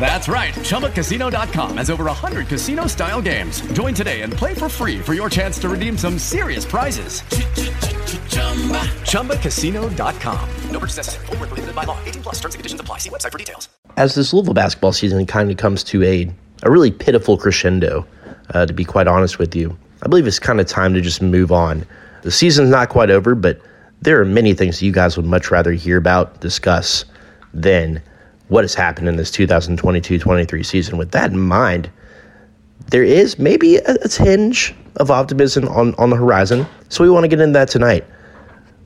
That's right. ChumbaCasino.com has over 100 casino style games. Join today and play for free for your chance to redeem some serious prizes. ChumbaCasino.com. No purchase necessary. Full prohibited by law. 18 plus terms and conditions apply. See website for details. As this Louisville basketball season kind of comes to a, a really pitiful crescendo, uh, to be quite honest with you, I believe it's kind of time to just move on. The season's not quite over, but there are many things you guys would much rather hear about, discuss, than what has happened in this 2022-23 season. With that in mind, there is maybe a, a tinge of optimism on, on the horizon. So we want to get into that tonight.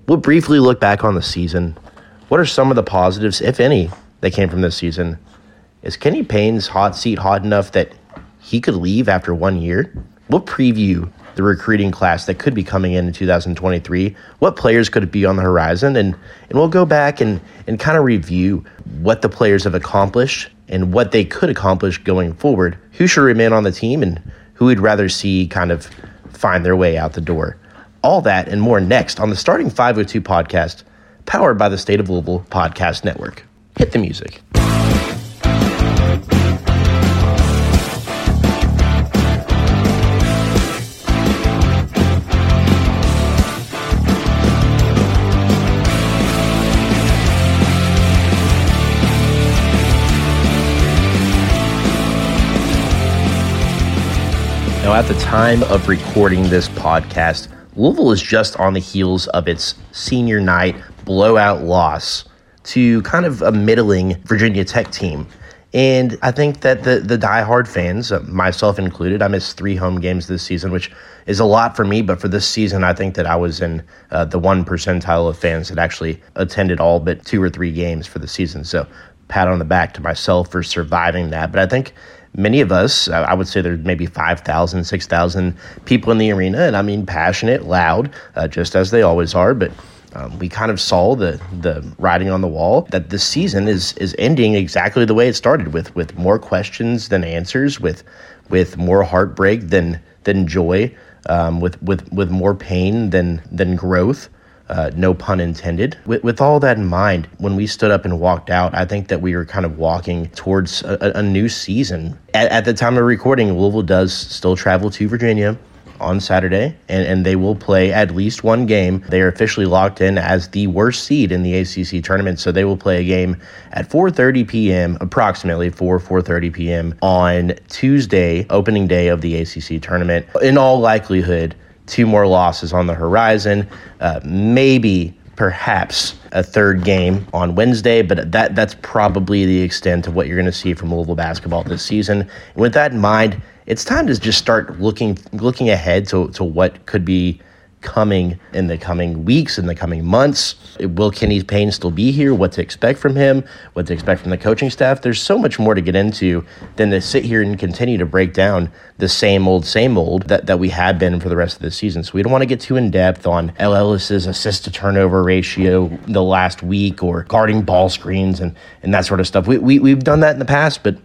We'll briefly look back on the season. What are some of the positives, if any, that came from this season? Is Kenny Payne's hot seat hot enough that he could leave after one year? We'll preview the recruiting class that could be coming in in 2023. What players could be on the horizon? And, and we'll go back and, and kind of review what the players have accomplished and what they could accomplish going forward. Who should remain on the team and who we'd rather see kind of find their way out the door. All that and more next on the Starting 502 podcast, powered by the State of Louisville Podcast Network. Hit the music. Now, at the time of recording this podcast, Louisville is just on the heels of its senior night blowout loss to kind of a middling Virginia Tech team. And I think that the the diehard fans, uh, myself included, I missed three home games this season, which is a lot for me. But for this season, I think that I was in uh, the one percentile of fans that actually attended all but two or three games for the season. So pat on the back to myself for surviving that. But I think many of us, I would say there's maybe 5,000, 6,000 people in the arena, and I mean passionate, loud, uh, just as they always are. But um, we kind of saw the the writing on the wall that this season is is ending exactly the way it started, with with more questions than answers, with with more heartbreak than than joy, um, with with with more pain than than growth. Uh, no pun intended. With, with all that in mind, when we stood up and walked out, I think that we were kind of walking towards a, a new season. At, at the time of recording, Louisville does still travel to Virginia on Saturday, and, and they will play at least one game. They are officially locked in as the worst seed in the ACC tournament, so they will play a game at 4:30 p.m. approximately 4 4:30 p.m. on Tuesday, opening day of the ACC tournament. In all likelihood, two more losses on the horizon, uh, maybe perhaps a third game on Wednesday, but that that's probably the extent of what you're going to see from Louisville basketball this season. And with that in mind, it's time to just start looking looking ahead to, to what could be coming in the coming weeks, in the coming months. Will Kenny Payne still be here? What to expect from him? What to expect from the coaching staff? There's so much more to get into than to sit here and continue to break down the same old, same old that, that we have been for the rest of the season. So we don't want to get too in depth on El Ellis's assist to turnover ratio the last week or guarding ball screens and, and that sort of stuff. We, we, we've done that in the past, but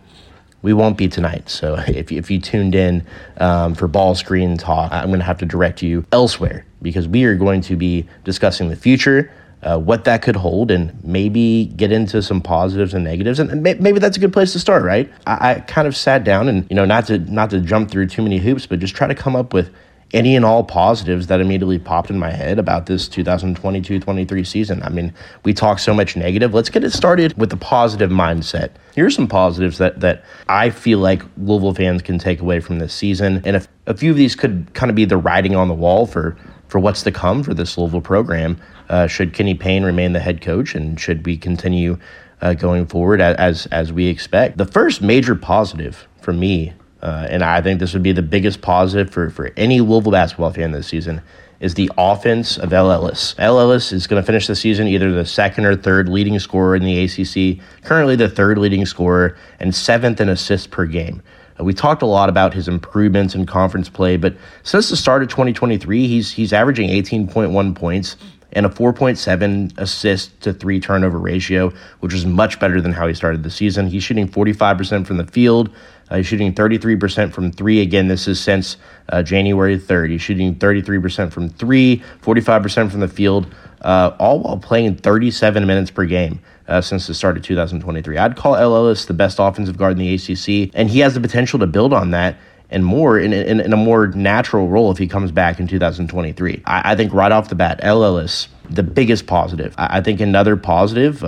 we won't be tonight. So if, if you tuned in um, for ball screen talk, I'm going to have to direct you elsewhere because we are going to be discussing the future uh, what that could hold and maybe get into some positives and negatives. And maybe that's a good place to start, right? I, I kind of sat down and, you know, not to not to jump through too many hoops, but just try to come up with any and all positives that immediately popped in my head about this 2022-23 season. I mean, we talk so much negative. Let's get it started with a positive mindset. Here's some positives that that I feel like Louisville fans can take away from this season, and if a few of these could kind of be the writing on the wall for for what's to come for this Louisville program. Uh, should Kenny Payne remain the head coach, and should we continue uh, going forward as as we expect? The first major positive for me, uh, and I think this would be the biggest positive for for any Louisville basketball fan this season, is the offense of El Ellis. El Ellis is going to finish the season either the second or third leading scorer in the ACC, currently the third leading scorer, and seventh in assists per game. Uh, we talked a lot about his improvements in conference play, but since the start of 2023, he's he's averaging 18.1 points and a 4.7 assist to three turnover ratio, which is much better than how he started the season. He's shooting 45% from the field. Uh, he's shooting 33% from three. Again, this is since uh, January 3rd. He's shooting 33% from three, 45% from the field, uh, all while playing 37 minutes per game uh, since the start of 2023. I'd call El Ellis the best offensive guard in the ACC, and he has the potential to build on that and more in, in, in, a more natural role if he comes back in 2023. I, I think right off the bat, El Ellis, the biggest positive. I, I think another positive.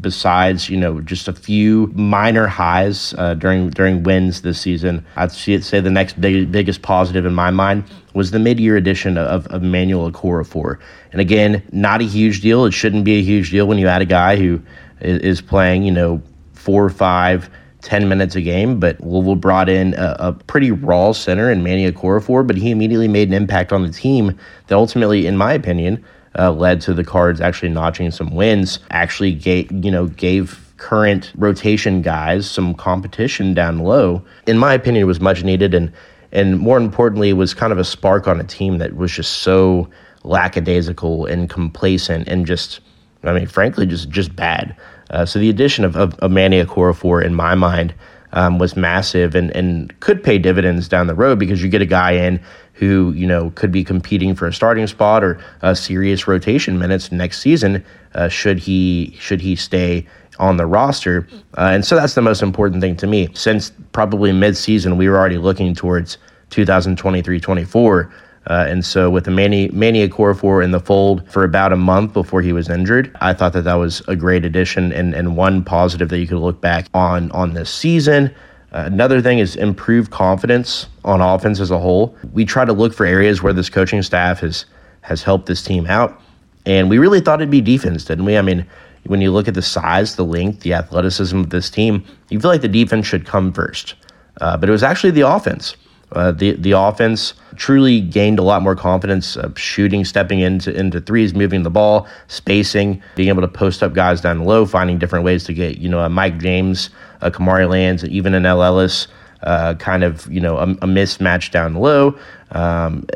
Besides you know just a few minor highs uh, during during wins this season, I'd see it, say the next big, biggest positive in my mind was the mid-year addition of, of Emmanuel Okorafor. And again, not a huge deal. It shouldn't be a huge deal when you add a guy who is, is playing you know four or five 10 minutes a game, but Louisville brought in a, a pretty raw center in Manny Okorafor, but he immediately made an impact on the team that ultimately, in my opinion, uh, led to the Cards actually notching some wins, actually gave, you know, gave current rotation guys some competition down low. In my opinion, was much needed and and more importantly, it was kind of a spark on a team that was just so lackadaisical and complacent and just I mean, frankly, just just bad. Uh, so the addition of, of, of Manny Okorafor, in my mind, um, was massive and, and could pay dividends down the road because you get a guy in who you know could be competing for a starting spot or a serious rotation minutes next season uh, should he should he stay on the roster uh, and so that's the most important thing to me since probably mid-season we were already looking towards 2023-24 uh, and so with the Manny, Manny Okorafor in the fold for about a month before he was injured, I thought that that was a great addition and, and one positive that you could look back on on this season. Another thing is improved confidence on offense as a whole. We try to look for areas where this coaching staff has has helped this team out, and we really thought it'd be defense, didn't we? I mean, when you look at the size, the length, the athleticism of this team, you feel like the defense should come first, uh, but it was actually the offense. Uh, the the offense truly gained a lot more confidence, uh, shooting, stepping into into threes, moving the ball, spacing, being able to post up guys down low, finding different ways to get you know a Mike James, a Kamari Lands, even an El Ellis, uh, kind of you know a, a mismatch down low. Um,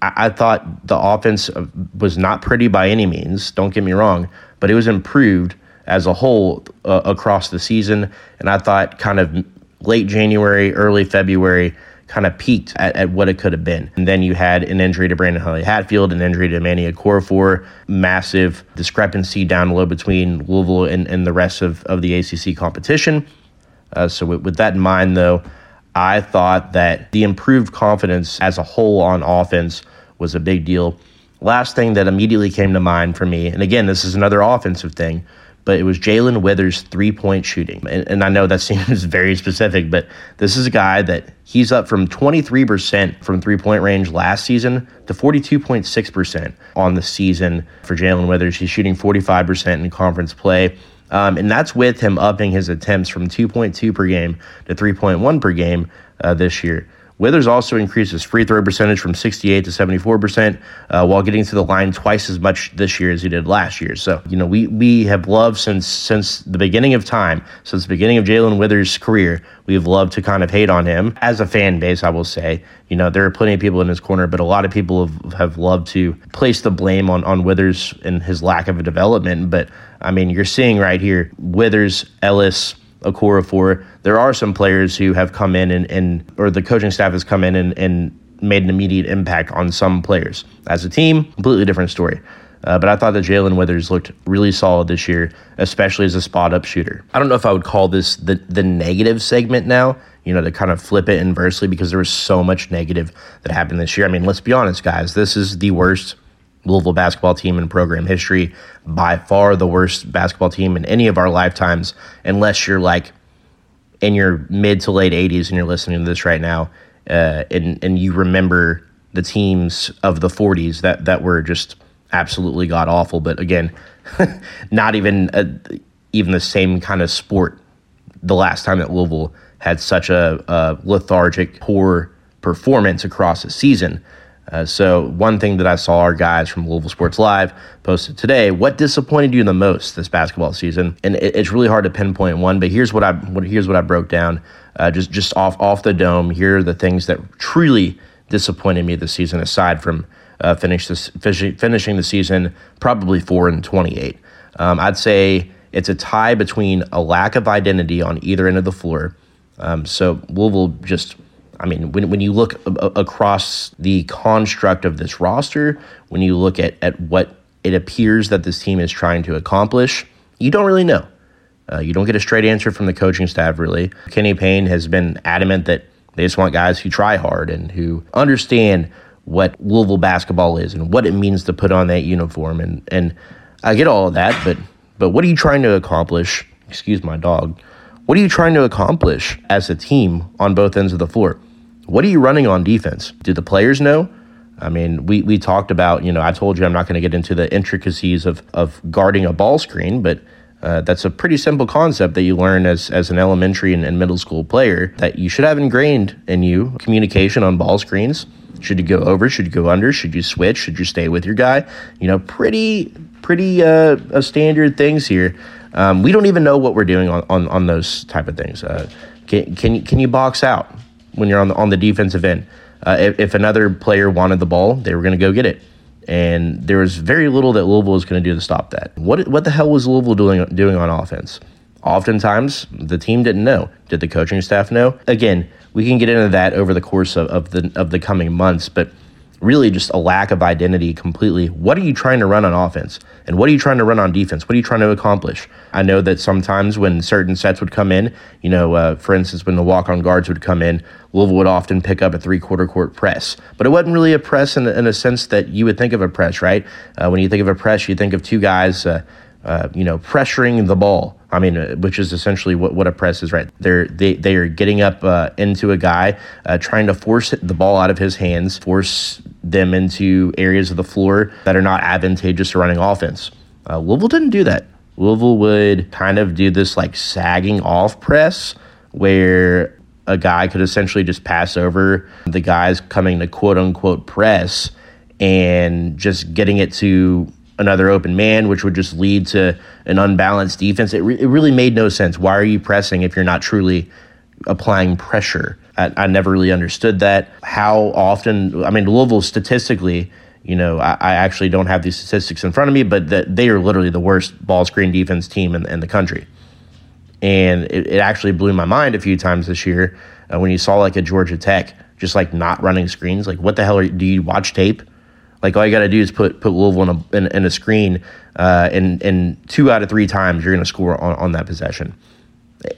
I, I, thought the offense uh, was not pretty by any means. Don't get me wrong, but it was improved as a whole uh, across the season, and I thought kind of late January, early February kind of peaked at, at what it could have been. And then you had an injury to Brandon Huntley Hatfield, an injury to Manny Okorafor, massive discrepancy down low between Louisville and, and the rest of, of the ACC competition. Uh, so, with, with that in mind, though, I thought that the improved confidence as a whole on offense was a big deal. Last thing that immediately came to mind for me, and again, this is another offensive thing, but it was Jae'Lyn Withers' three point shooting. And, and, I know that seems very specific, but this is a guy that he's up from 23% from three point range last season to 42.6% on the season for Jae'Lyn Withers. He's shooting 45% in conference play. Um, and that's with him upping his attempts from 2.2 per game to 3.1 per game uh, this year. Withers also increased his free throw percentage from 68 to 74%, uh, while getting to the line twice as much this year as he did last year. So, you know, we, we have loved since since the beginning of time, since the beginning of Jae'Lyn Withers' career, we've loved to kind of hate on him. As a fan base, I will say, you know, there are plenty of people in his corner, but a lot of people have, have loved to place the blame on, on Withers and his lack of a development. But, I mean, you're seeing right here, Withers, Ellis, Okorafor. There are some players who have come in and, and or the coaching staff has come in and, and made an immediate impact on some players. As a team, completely different story. Uh, but I thought that Jae'Lyn Withers looked really solid this year, especially as a spot up shooter. I don't know if I would call this the, the negative segment now, you know, to kind of flip it inversely because there was so much negative that happened this year. I mean, let's be honest, guys, this is the worst Louisville basketball team in program history, by far the worst basketball team in any of our lifetimes, unless you're like in your mid to late 80s and you're listening to this right now, uh, and, and you remember the teams of the 40s that, that were just absolutely god awful. But again, not even a, even the same kind of sport. The last time that Louisville had such a, a lethargic, poor performance across the season. Uh, so one thing that I saw our guys from Louisville Sports Live posted today: what disappointed you the most this basketball season? And it, it's really hard to pinpoint one, but here's what I what, here's what I broke down uh, just just off off the dome. Here are the things that truly disappointed me this season, aside from uh, finish this, finishing the season probably four and twenty eight. Um, I'd say it's a tie between a lack of identity on either end of the floor. Um, so Louisville just I mean, when, when you look a- across the construct of this roster, when you look at, at what it appears that this team is trying to accomplish, you don't really know. Uh, you don't get a straight answer from the coaching staff, really. Kenny Payne has been adamant that they just want guys who try hard and who understand what Louisville basketball is and what it means to put on that uniform. And, and I get all of that, but, but what are you trying to accomplish? Excuse my dog. What are you trying to accomplish as a team on both ends of the floor? What are you running on defense? Do the players know? I mean, we, we talked about, you know, I told you I'm not going to get into the intricacies of, of guarding a ball screen, but uh, that's a pretty simple concept that you learn as, as an elementary and, and middle school player that you should have ingrained in you communication on ball screens. Should you go over? Should you go under? Should you switch? Should you stay with your guy? You know, pretty, pretty uh, uh standard things here. Um, we don't even know what we're doing on, on, on those type of things. Uh, can, can, can you box out? When you're on the, on the defensive end. Uh, if, if, another player wanted the ball, they were going to go get it. And there was very little that Louisville was going to do to stop that. What what the hell was Louisville doing doing on offense? Oftentimes, the team didn't know. Did the coaching staff know? Again, we can get into that over the course of, of the of the coming months, but really just a lack of identity completely. What are you trying to run on offense? And what are you trying to run on defense? What are you trying to accomplish? I know that sometimes when certain sets would come in, you know, uh, for instance, when the walk on guards would come in, Louisville would often pick up a three quarter court press. But it wasn't really a press in, in, a sense that you would think of a press, right? Uh, when you think of a press, you think of two guys. Uh, uh, you know, pressuring the ball. I mean, uh, which is essentially what, what a press is, right? They're they they are getting up uh, into a guy, uh, trying to force the ball out of his hands, force them into areas of the floor that are not advantageous to running offense. Uh, Louisville didn't do that. Louisville would kind of do this like sagging off press where a guy could essentially just pass over the guys coming to quote unquote press and just getting it to another open man, which would just lead to an unbalanced defense. It, re- it really made no sense. Why are you pressing if you're not truly applying pressure? I, I never really understood that. How often, I mean, Louisville statistically, you know, I, I, actually don't have these statistics in front of me, but that they are literally the worst ball screen defense team in, in the country. And it, it, actually blew my mind a few times this year uh, when you saw like a Georgia Tech just like not running screens. Like, what the hell are you, do you watch tape? Like, all you got to do is put put Louisville in a, in, in a screen, uh, and and two out of three times you're going to score on, on that possession.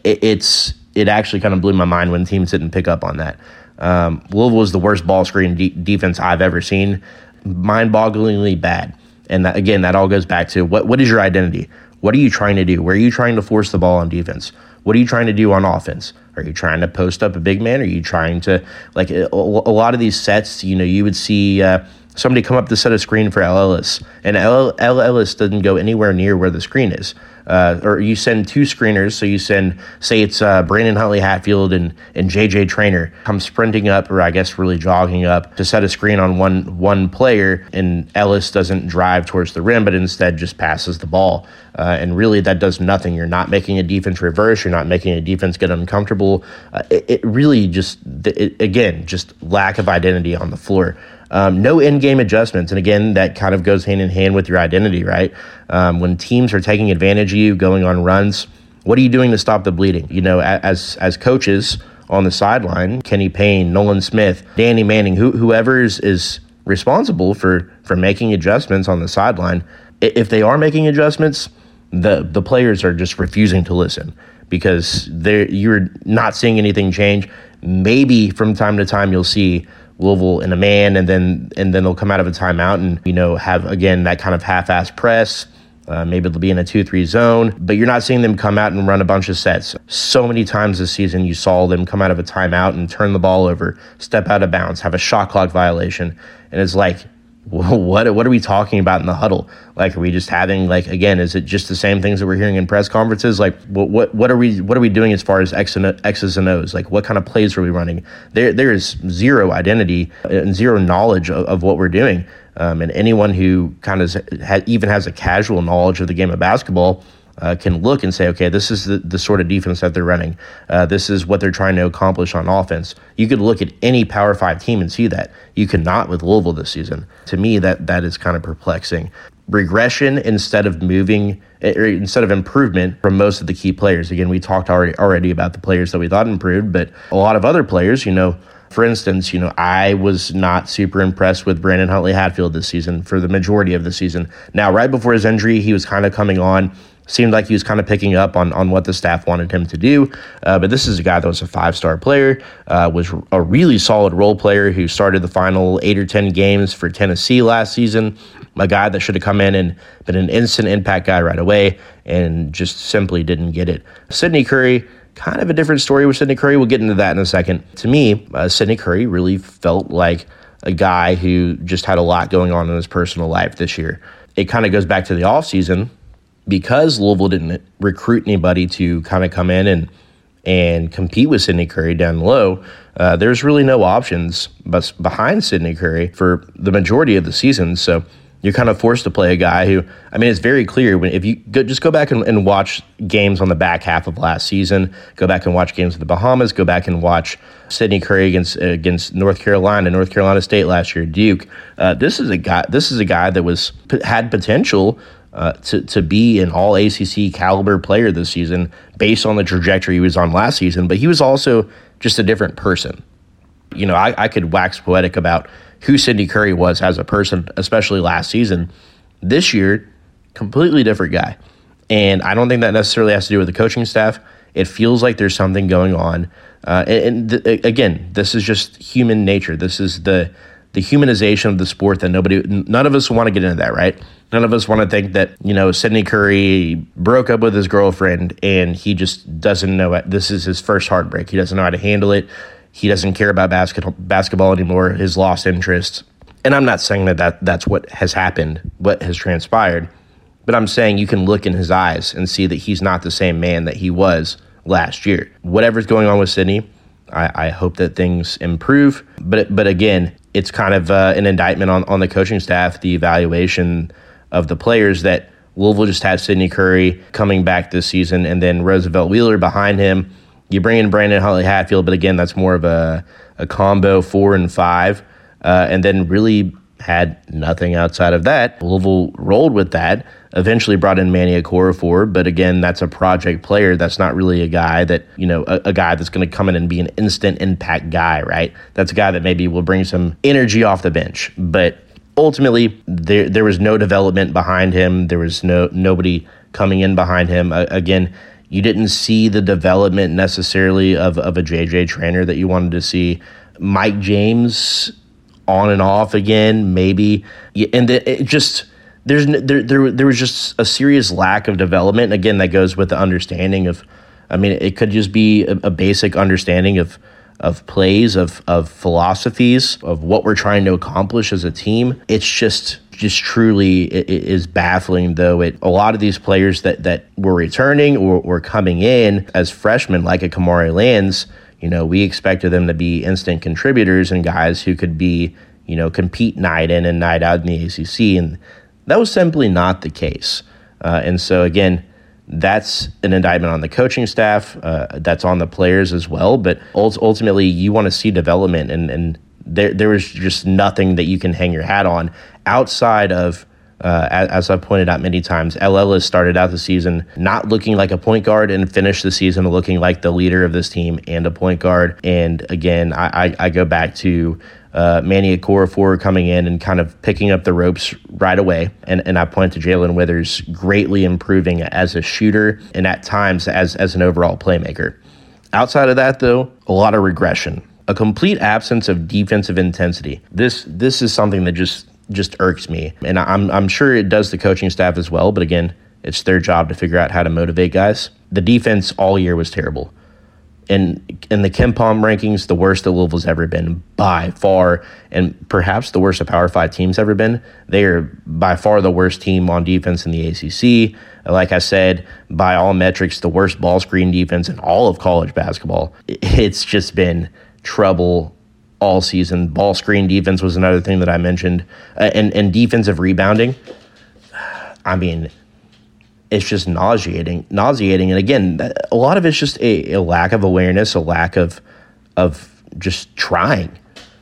It, it's it actually kind of blew my mind when teams didn't pick up on that. Um, Louisville was the worst ball screen de- defense I've ever seen, mind-bogglingly bad. And that, again, that all goes back to what what is your identity? What are you trying to do? Where are you trying to force the ball on defense? What are you trying to do on offense? Are you trying to post up a big man? Are you trying to like a, a lot of these sets? You know, you would see. Uh, somebody come up to set a screen for El Ellis, and El Ellis doesn't go anywhere near where the screen is uh, or you send two screeners. So you send, say it's uh, Brandon Huntley Hatfield and, and JJ Traynor come sprinting up, or I guess really jogging up to set a screen on one one player, and Ellis doesn't drive towards the rim, but instead just passes the ball. Uh, and really, that does nothing. You're not making a defense reverse. You're not making a defense get uncomfortable. Uh, it, it, really just, it, again, just lack of identity on the floor. Um, no in game adjustments. And again, that kind of goes hand in hand with your identity, right? Um, when teams are taking advantage of you, going on runs, what are you doing to stop the bleeding? You know, as, as coaches on the sideline, Kenny Payne, Nolan Smith, Danny Manning, who, whoever is, is responsible for for making adjustments on the sideline. If they are making adjustments, the the players are just refusing to listen because you're not seeing anything change. Maybe from time to time you'll see Louisville in a man, and then and then they'll come out of a timeout and you know have again that kind of half-ass press. Uh, maybe they'll be in a 2 3 zone, but you're not seeing them come out and run a bunch of sets. So many times this season, you saw them come out of a timeout and turn the ball over, step out of bounds, have a shot clock violation. And it's like, what what are we talking about in the huddle? Like, are we just having like again? Is it just the same things that we're hearing in press conferences? Like, what what what are we what are we doing as far as X and X's and O's? Like, what kind of plays are we running? There there is zero identity and zero knowledge of, of what we're doing. Um, and anyone who kind of even has a casual knowledge of the game of basketball uh, can look and say, okay, this is the, the sort of defense that they're running. Uh, this is what they're trying to accomplish on offense. You could look at any Power Five team and see that. You cannot with Louisville this season. To me, that that is kind of perplexing. Regression instead of moving, eh, or instead of improvement from most of the key players. Again, we talked already already about the players that we thought improved, but a lot of other players, you know. For instance, you know, I was not super impressed with Brandon Huntley Hatfield this season for the majority of the season. Now, right before his injury, he was kind of coming on seemed like he was kind of picking up on, on what the staff wanted him to do. Uh, but this is a guy that was a five star player, uh, was a really solid role player who started the final eight or 10 games for Tennessee last season. A guy that should have come in and been an instant impact guy right away and just simply didn't get it. Sydney Curry, kind of a different story with Sydney Curry. We'll get into that in a second. To me, uh, Sydney Curry really felt like a guy who just had a lot going on in his personal life this year. It kind of goes back to the offseason because Louisville didn't recruit anybody to kind of come in and and compete with Sydney Curry down low, uh, there's really no options but behind Sydney Curry for the majority of the season. So you're kind of forced to play a guy who, I mean, it's very clear when if you go, just go back and, and, watch games on the back half of last season, go back and watch games with the Bahamas, go back and watch Sydney Curry against against North Carolina, North Carolina State last year, Duke. Uh, this is a guy. This is a guy that was had potential uh, to, to be an all ACC caliber player this season based on the trajectory he was on last season, but he was also just a different person. You know, I, I could wax poetic about who Sydney Curry was as a person, especially last season. This year, completely different guy. And I don't think that necessarily has to do with the coaching staff. It feels like there's something going on. Uh, and, and th- again, this is just human nature. This is the the humanization of the sport that nobody, none of us want to get into that, right? None of us want to think that, you know, Sydney Curry broke up with his girlfriend and he just doesn't know it. This is his first heartbreak. He doesn't know how to handle it. He doesn't care about basketball, basketball anymore, his lost interest. And I'm not saying that, that that's what has happened, what has transpired, but I'm saying you can look in his eyes and see that he's not the same man that he was last year. Whatever's going on with Sydney, I, I hope that things improve. But but again, it's kind of uh, an indictment on, on the coaching staff, the evaluation of the players that Louisville just had Sydney Curry coming back this season, and then Roosevelt Wheeler behind him. You bring in Brandon Huntley Hatfield, but again, that's more of a, a combo four and five, uh, and then really had nothing outside of that. Louisville rolled with that. Eventually brought in Manny Okorafor, but again, that's a project player. That's not really a guy that, you know, a, a guy that's going to come in and be an instant impact guy, right? That's a guy that maybe will bring some energy off the bench. But ultimately, there there was no development behind him. There was no nobody coming in behind him. Uh, again, you didn't see the development necessarily of, of a JJ Traynor that you wanted to see. Mike James on and off again, maybe, and it just there's there there there was just a serious lack of development. Again, that goes with the understanding of. I mean, it could just be a, a basic understanding of of plays, of of philosophies, of what we're trying to accomplish as a team. It's just just truly it, it is baffling though it a lot of these players that that were returning or were coming in as freshmen like a Kamari Lands, you know, we expected them to be instant contributors and guys who could be, you know, compete night in and night out in the ACC and that was simply not the case. Uh, and so again, that's an indictment on the coaching staff. Uh, that's on the players as well. But ultimately, you want to see development, and and there there was just nothing that you can hang your hat on outside of. Uh, as, I've pointed out many times, El has started out the season not looking like a point guard and finished the season looking like the leader of this team and a point guard. And again, I, I, I go back to uh, Manny Okorafor coming in and kind of picking up the ropes right away. And, and I point to Jae'Lyn Withers greatly improving as a shooter and at times as, as an overall playmaker. Outside of that, though, a lot of regression, a complete absence of defensive intensity. This this is something that just just irks me, and I'm I'm sure it does the coaching staff as well. But again, it's their job to figure out how to motivate guys. The defense all year was terrible And in the KenPom rankings, the worst that Louisville's ever been by far, and perhaps the worst a Power Five team's ever been. They are by far the worst team on defense in the ACC. Like I said, by all metrics, the worst ball screen defense in all of college basketball. It's just been trouble all season. Ball screen defense was another thing that I mentioned, uh, and and defensive rebounding. I mean, it's just nauseating, nauseating. And again, a lot of it's just a, a lack of awareness, a lack of of just trying.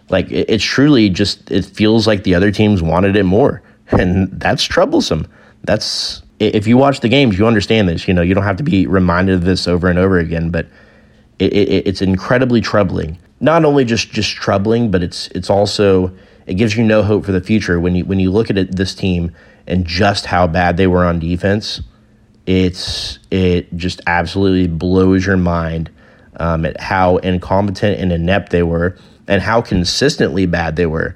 Like it, it's truly just it feels like the other teams wanted it more, and that's troublesome. That's if you watch the games, you understand this. You know, you don't have to be reminded of this over and over again, but it, it, it's incredibly troubling. Not only just just troubling, but it's it's also it gives you no hope for the future when you when you look at it, this team and just how bad they were on defense it's it just absolutely blows your mind um, at how incompetent and inept they were and how consistently bad they were.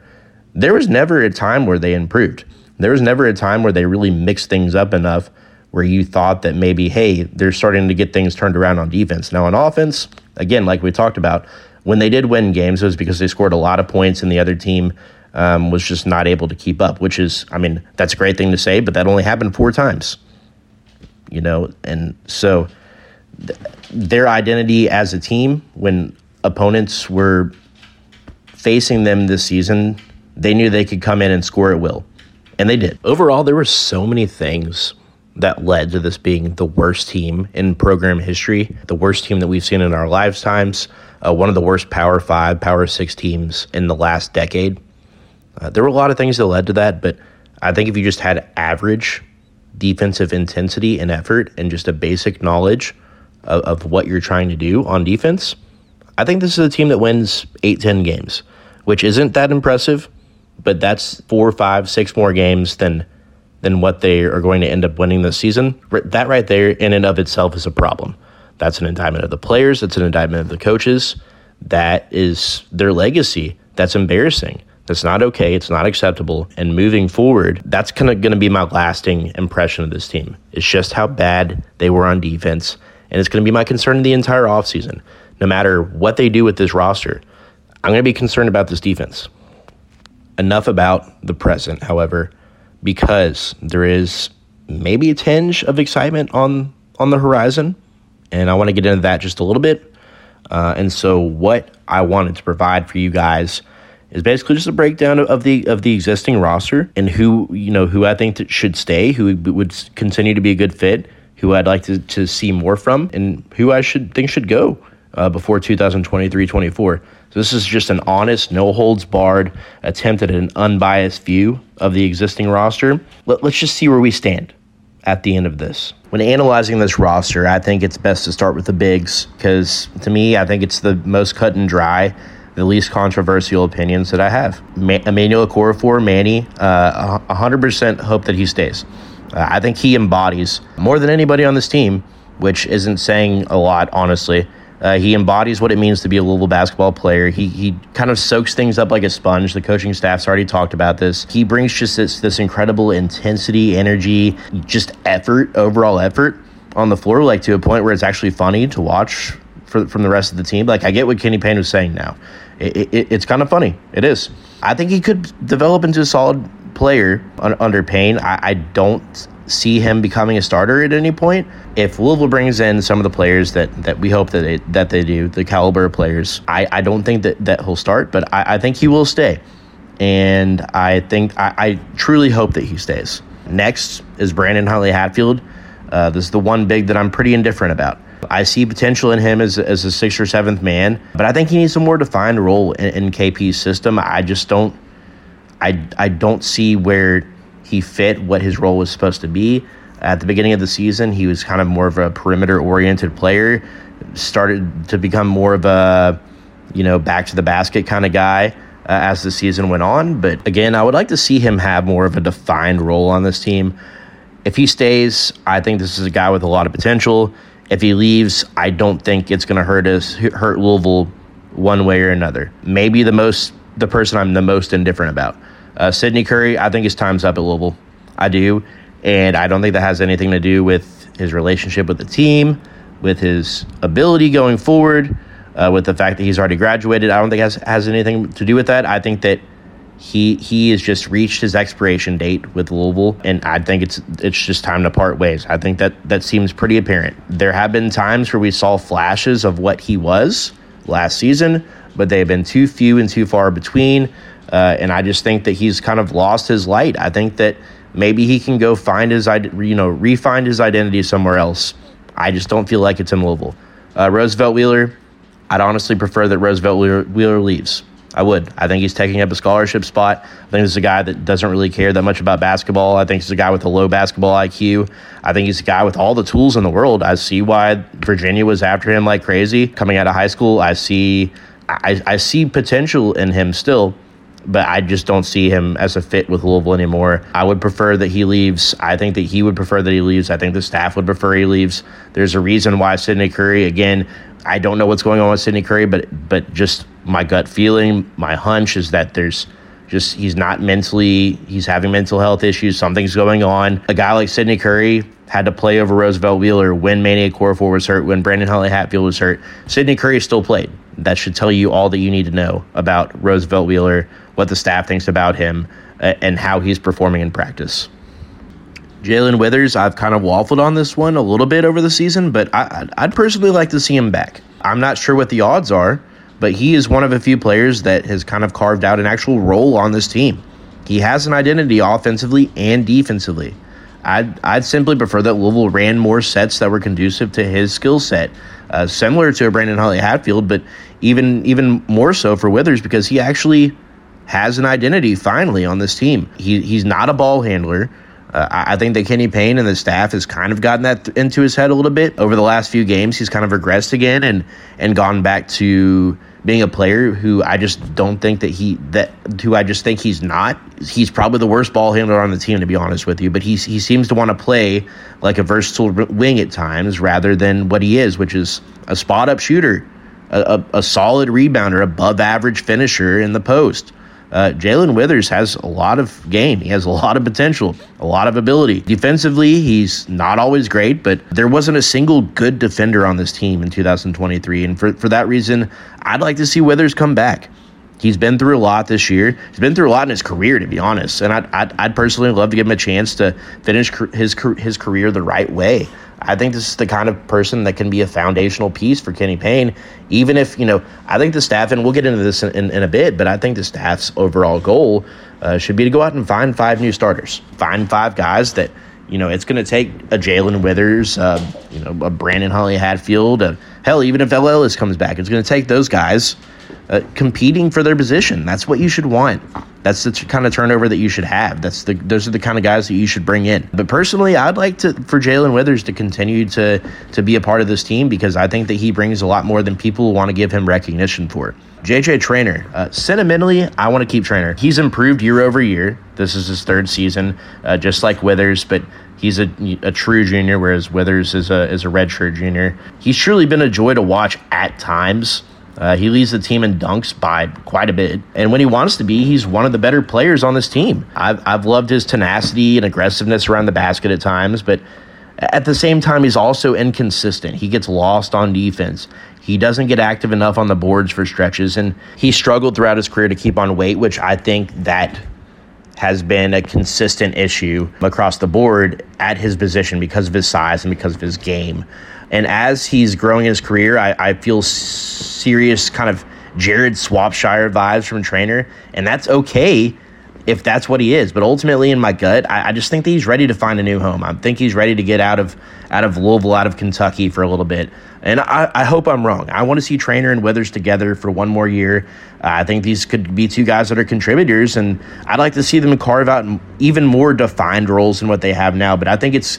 There was never a time where they improved. There was never a time where they really mixed things up enough where you thought that maybe, hey, they're starting to get things turned around on defense. Now, on offense, again, like we talked about, when they did win games, it was because they scored a lot of points and the other team um, was just not able to keep up, which is, I mean, that's a great thing to say, but that only happened four times you know, and so th- their identity as a team when opponents were facing them this season, they knew they could come in and score at will. And they did. Overall, there were so many things that led to this being the worst team in program history, the worst team that we've seen in our lifetimes, uh, one of the worst Power Five, Power Six teams in the last decade. Uh, there were a lot of things that led to that, but I think if you just had average defensive intensity and effort and just a basic knowledge of, of what you're trying to do on defense, I think this is a team that wins 8 10 games, which isn't that impressive, but that's four, five, six more games than than what they are going to end up winning this season. That right there, in and of itself, is a problem. That's an indictment of the players. That's an indictment of the coaches. That is their legacy. That's embarrassing. That's not okay. It's not acceptable. And moving forward, that's kind of going to be my lasting impression of this team. It's just how bad they were on defense. And it's going to be my concern the entire offseason. No matter what they do with this roster, I'm going to be concerned about this defense. Enough about the present, however, because there is maybe a tinge of excitement on on the horizon, and I want to get into that just a little bit. Uh, and so, what I wanted to provide for you guys is basically just a breakdown of the of the existing roster and who you know who I think should stay, who would continue to be a good fit, who I'd like to, to see more from, and who I should think should go uh, before 2023-24. So this is just an honest, no holds barred attempt at an unbiased view of the existing roster. Let, let's just see where we stand at the end of this. When analyzing this roster, I think it's best to start with the bigs because to me, I think it's the most cut and dry the least controversial opinions that I have. Ma- Emmanuel Okorafor, Manny, uh, 100% hope that he stays. Uh, I think he embodies more than anybody on this team, which isn't saying a lot, honestly. Uh, he embodies what it means to be a Louisville basketball player. He, he kind of soaks things up like a sponge. The coaching staff's already talked about this. He brings just this, this incredible intensity, energy, just effort, overall effort on the floor, like to a point where it's actually funny to watch for, from the rest of the team. Like, I get what Kenny Payne was saying now it, it, it's kind of funny. It is. I think he could develop into a solid player under Payne. I, I don't see him becoming a starter at any point. If Louisville brings in some of the players that, that we hope that they, that they do, the caliber of players, I, I don't think that, that he'll start, but I, I think he will stay. And I think I, I truly hope that he stays. Next is Brandon Huntley Hatfield. Uh, this is the one big that I'm pretty indifferent about. I see potential in him as, as a sixth or seventh man, but I think he needs a more defined role in, in KP's system. I just don't, I, I don't see where he fit what his role was supposed to be. At the beginning of the season, he was kind of more of a perimeter oriented player, started to become more of a, you know, back to the basket kind of guy. uh, as the season went on. But again, I would like to see him have more of a defined role on this team. If he stays, I think this is a guy with a lot of potential. If he leaves, I don't think it's going to hurt us, hurt Louisville one way or another. Maybe the most, the person I'm the most indifferent about, uh, Sydney Curry. I think his time's up at Louisville. I do, and I don't think that has anything to do with his relationship with the team, with his ability going forward, uh, with the fact that he's already graduated. I don't think has has anything to do with that. I think that he he has just reached his expiration date with Louisville, and I think it's it's just time to part ways. I think that that seems pretty apparent. There have been times where we saw flashes of what he was last season, but they have been too few and too far between. Uh, and I just think that he's kind of lost his light. I think that maybe he can go find his you know refind his identity somewhere else. I just don't feel like it's in Louisville. Uh, Roosevelt Wheeler, I'd honestly prefer that Roosevelt Wheeler, leaves. I would. I think he's taking up a scholarship spot. I think he's a guy that doesn't really care that much about basketball. I think he's a guy with a low basketball IQ. I think he's a guy with all the tools in the world. I see why Virginia was after him like crazy coming out of high school. I see I, I see potential in him still, but I just don't see him as a fit with Louisville anymore. I would prefer that he leaves. I think that he would prefer that he leaves. I think the staff would prefer he leaves. There's a reason why Sydney Curry, again, I don't know what's going on with Sydney Curry, but but just my gut feeling, my hunch is that there's just he's not mentally he's having mental health issues. Something's going on. A guy like Sydney Curry had to play over Roosevelt Wheeler when Manny Okorafor was hurt, when Brandon Huntley Hatfield was hurt. Sydney Curry still played. That should tell you all that you need to know about Roosevelt Wheeler, what the staff thinks about him, uh, and how he's performing in practice. Jae'Lyn Withers, I've kind of waffled on this one a little bit over the season, but I, would personally like to see him back. I'm not sure what the odds are, but he is one of a few players that has kind of carved out an actual role on this team. He has an identity offensively and defensively. I'd, I'd simply prefer that Louisville ran more sets that were conducive to his skill set, uh, similar to a Brandon Huntley Hatfield, but even even more so for Withers because he actually has an identity finally on this team. He, he's not a ball handler. Uh, I think that Kenny Payne and the staff has kind of gotten that th- into his head a little bit over the last few games. He's kind of regressed again and and gone back to being a player who I just don't think that he that who I just think he's not. He's probably the worst ball handler on the team, to be honest with you. But he he seems to want to play like a versatile wing at times rather than what he is, which is a spot up shooter, a, a, a solid rebounder, above average finisher in the post. Uh, Jae'Lyn Withers has a lot of game. He has a lot of potential, a lot of ability. Defensively, he's not always great, but there wasn't a single good defender on this team in 2023. And for, for that reason, I'd like to see Withers come back. He's been through a lot this year. He's been through a lot in his career, to be honest. And I'd, I'd, I'd personally love to give him a chance to finish his his career the right way. I think this is the kind of person that can be a foundational piece for Kenny Payne. Even if, you know, I think the staff, and we'll get into this in, in, in a bit, but I think the staff's overall goal uh, should be to go out and find five new starters, find five guys that, you know, it's going to take a Jae'Lyn Withers, uh, you know, a Brandon Huntley Hatfield, a, hell, even if El Ellis comes back, it's going to take those guys uh, competing for their position. That's what you should want. That's the kind of turnover that you should have. That's the those are the kind of guys that you should bring in. But personally, I'd like to for Jae'Lyn Withers to continue to to be a part of this team because I think that he brings a lot more than people want to give him recognition for. JJ Traynor, uh, sentimentally, I want to keep Traynor. He's improved year over year. This is his third season, uh, just like Withers, but he's a, a true junior, whereas Withers is a is a redshirt junior. He's truly been a joy to watch at times. Uh, he leads the team in dunks by quite a bit. And when he wants to be, he's one of the better players on this team. I've, I've loved his tenacity and aggressiveness around the basket at times, but at the same time, he's also inconsistent. He gets lost on defense. He doesn't get active enough on the boards for stretches, and he struggled throughout his career to keep on weight, which I think that has been a consistent issue across the board at his position because of his size and because of his game. And as he's growing his career, I, I feel serious kind of Jared Swopshire vibes from Traynor, and that's okay if that's what he is. But ultimately, in my gut, I, I, just think that he's ready to find a new home. I think he's ready to get out of out of Louisville, out of Kentucky for a little bit. And I, I hope I'm wrong. I want to see Traynor and Withers together for one more year. Uh, I think these could be two guys that are contributors, and I'd like to see them carve out even more defined roles than what they have now. But I think it's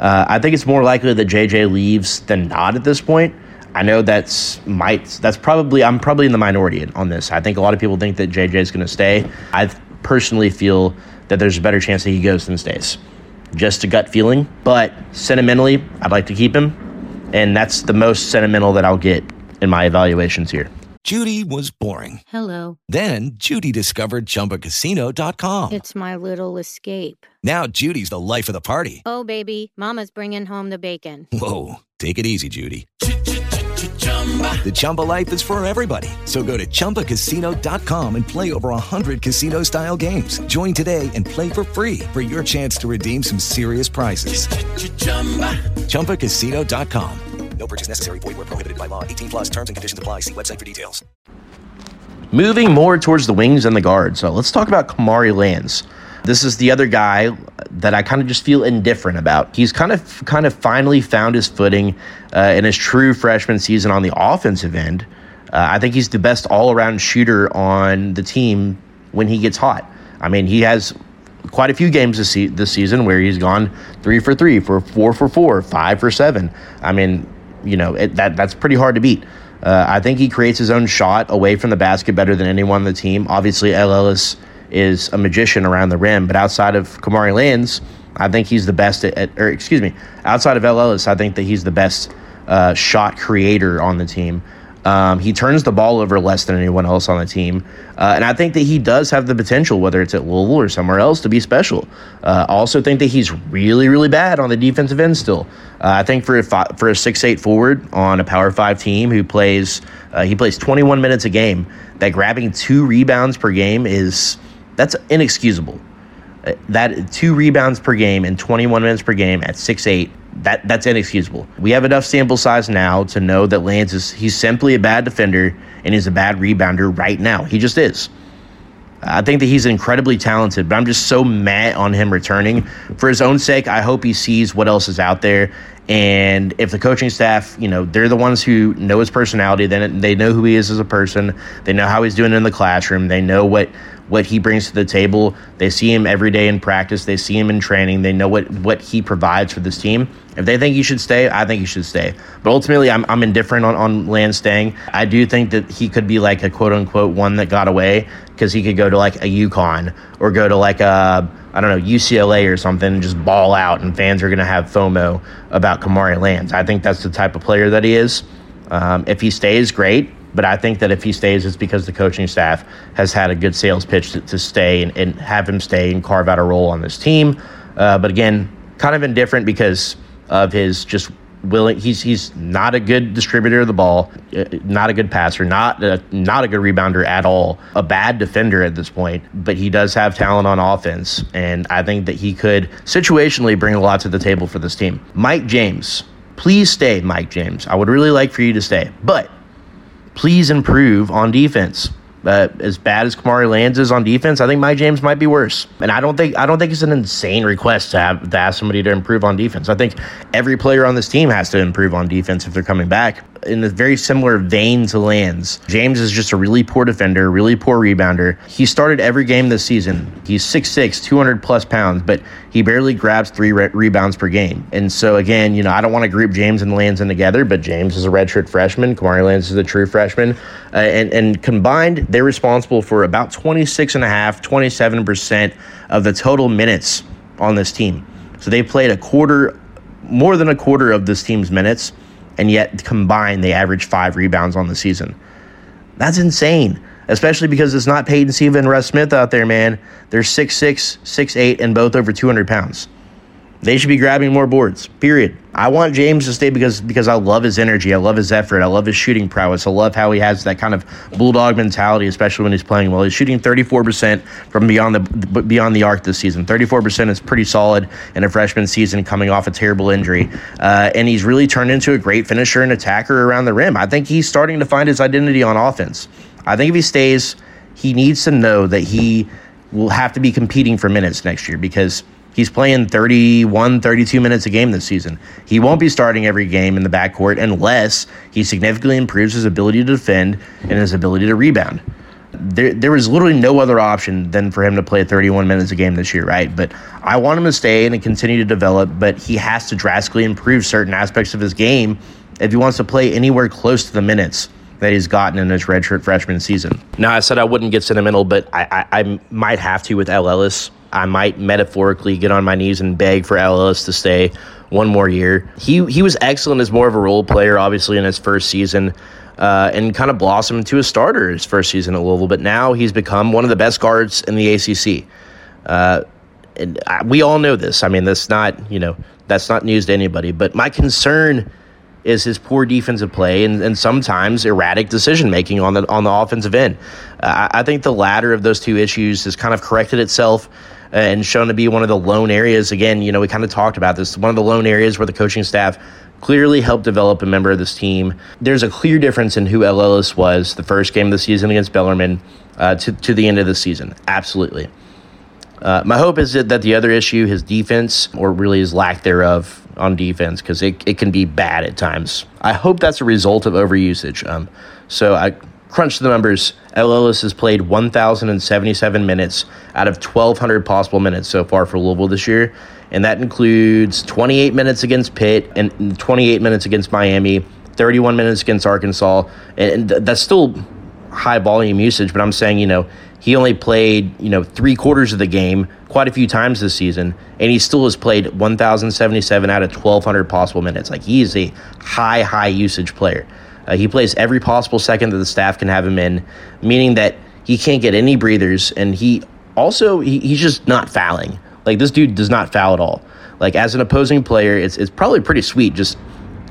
uh, I think it's more likely that JJ leaves than not at this point. I know that's might that's probably I'm probably in the minority on this. I think a lot of people think that JJ is going to stay. I personally feel that there's a better chance that he goes than stays. Just a gut feeling, but sentimentally, I'd like to keep him, and that's the most sentimental that I'll get in my evaluations here. Judy was boring. Hello. Then Judy discovered ChumbaCasino.com. It's my little escape. Now Judy's the life of the party. Oh, baby, Mama's bringing home the bacon. Whoa, take it easy, Judy. The Chumba life is for everybody. So go to ChumbaCasino.com and play over 100 casino style games. Join today and play for free for your chance to redeem some serious prizes. ChumbaCasino.com. No purchase necessary. Void where prohibited by law. 18 plus terms and conditions apply. See website for details. Moving more towards the wings and the guards. So let's talk about Kamari Lands. This is the other guy that I kind of just feel indifferent about. He's kind of kind of finally found his footing uh, in his true freshman season on the offensive end. Uh, I think he's the best all-around shooter on the team when he gets hot. I mean, he has quite a few games this, se- this season where he's gone three for three, for four for four, five for seven. I mean, you know it, that that's pretty hard to beat. Uh, I think he creates his own shot away from the basket better than anyone on the team. Obviously, El Ellis is a magician around the rim, but outside of Kamari Lands, I think he's the best at, at or excuse me, outside of El Ellis, I think that he's the best uh, shot creator on the team. Um, he turns the ball over less than anyone else on the team. Uh, and I think that he does have the potential, whether it's at Louisville or somewhere else, to be special. Uh, also think that he's really, really bad on the defensive end still. Uh, I think for a, fi- for a forward on a Power 5 team who plays, uh, he plays 21 minutes a game, that grabbing two rebounds per game is, that's inexcusable. Uh, That two rebounds per game and 21 minutes per game at six eight that that's inexcusable. We have enough sample size now to know that Lands is he's simply a bad defender and he's a bad rebounder right now. He just is. I think that he's incredibly talented, but I'm just so mad on him returning. For his own sake, I hope he sees what else is out there. And if the coaching staff, you know, they're the ones who know his personality, then they know who he is as a person. They know how he's doing in the classroom. They know what what he brings to the table. They see him every day in practice. They see him in training. They know what what he provides for this team. If they think he should stay, I think he should stay. But ultimately, I'm, I'm indifferent on, on Land staying. I do think that he could be like a quote unquote one that got away because he could go to like a UConn or go to like a, I don't know, UCLA or something and just ball out, and fans are going to have FOMO about Kamari Lands. I think that's the type of player that he is. Um, if he stays, great. But I think that if he stays, it's because the coaching staff has had a good sales pitch to, to stay and, and, have him stay and carve out a role on this team. Uh, but again, kind of indifferent because of his just willing. He's he's not a good distributor of the ball, uh, not a good passer, not a, not a good rebounder at all. A bad defender at this point, but he does have talent on offense, and I think that he could situationally bring a lot to the table for this team. Mike James, please stay, Mike James. I would really like for you to stay, but please improve on defense. Uh, as bad as Kamari Lands is on defense, I think Mike James might be worse. And I don't think I don't think it's an insane request to have to ask somebody to improve on defense. I think every player on this team has to improve on defense if they're coming back. In a very similar vein to Lands, James is just a really poor defender, really poor rebounder. He started every game this season. He's 6'6", 200 plus pounds, but he barely grabs three re- rebounds per game. And so again, you know, I don't want to group James and Lands in together, but James is a redshirt freshman. Kamari Lands is a true freshman, uh, and and combined, they're responsible for about 26 and a half, 27 percent of the total minutes on this team. So they played a quarter, more than a quarter of this team's minutes, and yet combined they average five rebounds on the season. That's insane especially because it's not Peyton Siva and Russ Smith out there, man. They're 6'6, 6'8, and both over 200 pounds. They should be grabbing more boards, period. I want James to stay because because I love his energy. I love his effort. I love his shooting prowess. I love how he has that kind of bulldog mentality, especially when he's playing well. He's shooting 34% from beyond the beyond the arc this season. 34% is pretty solid in a freshman season coming off a terrible injury. Uh, and he's really turned into a great finisher and attacker around the rim. I think he's starting to find his identity on offense. I think if he stays, he needs to know that he will have to be competing for minutes next year because he's playing 31, 32 minutes a game this season. He won't be starting every game in the backcourt unless he significantly improves his ability to defend and his ability to rebound. There, there was literally no other option than for him to play 31 minutes a game this year, right? But I want him to stay and continue to develop, but he has to drastically improve certain aspects of his game if he wants to play anywhere close to the minutes that he's gotten in his redshirt freshman season. Now, I said I wouldn't get sentimental, but I, I, I might have to with El Ellis. I might metaphorically get on my knees and beg for El Ellis to stay one more year. He he was excellent as more of a role player, obviously in his first season, uh, and kind of blossomed into a starter his first season at Louisville. But now he's become one of the best guards in the ACC. Uh, and we all know this. I mean, that's not you know that's not news to anybody. But my concern is his poor defensive play and, and sometimes erratic decision making on the on the offensive end. Uh, I think the latter of those two issues has kind of corrected itself and shown to be one of the lone areas. Again, you know, we kind of talked about this. One of the lone areas where the coaching staff clearly helped develop a member of this team. There's a clear difference in who El Ellis was the first game of the season against Bellarmine uh, to, to the end of the season. Absolutely. Uh, my hope is that, that the other issue, his defense, or really his lack thereof on defense, because it, it can be bad at times. I hope that's a result of overusage. Um, so I crunched the numbers. El Ellis has played 1,077 minutes out of 1,200 possible minutes so far for Louisville this year. And that includes 28 minutes against Pitt and 28 minutes against Miami, 31 minutes against Arkansas. And that's still high volume usage, but I'm saying, you know, he only played, you know, three quarters of the game quite a few times this season, and he still has played 1,077 out of 1,200 possible minutes. Like, he is a high, high usage player. Uh, he plays every possible second that the staff can have him in, meaning that he can't get any breathers, and he also he, he's just not fouling. Like this dude does not foul at all. Like as an opposing player, it's it's probably pretty sweet just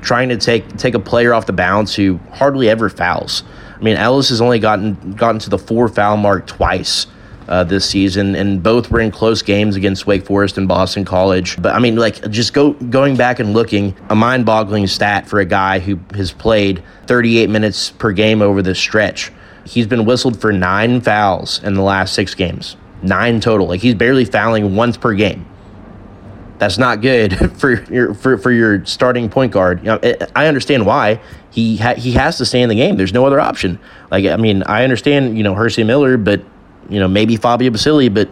trying to take take a player off the bounce who hardly ever fouls. I mean, Ellis has only gotten gotten to the four foul mark twice uh, this season, and both were in close games against Wake Forest and Boston College. But I mean, like just go going back and looking, a mind-boggling stat for a guy who has played 38 minutes per game over this stretch. He's been whistled for nine fouls in the last six games, nine total. Like he's barely fouling once per game. That's not good for your for, for your starting point guard. You know, I understand why he ha- he has to stay in the game. There's no other option. Like I mean, I understand you know Hercy Miller, but you know, maybe Fabio Basili, but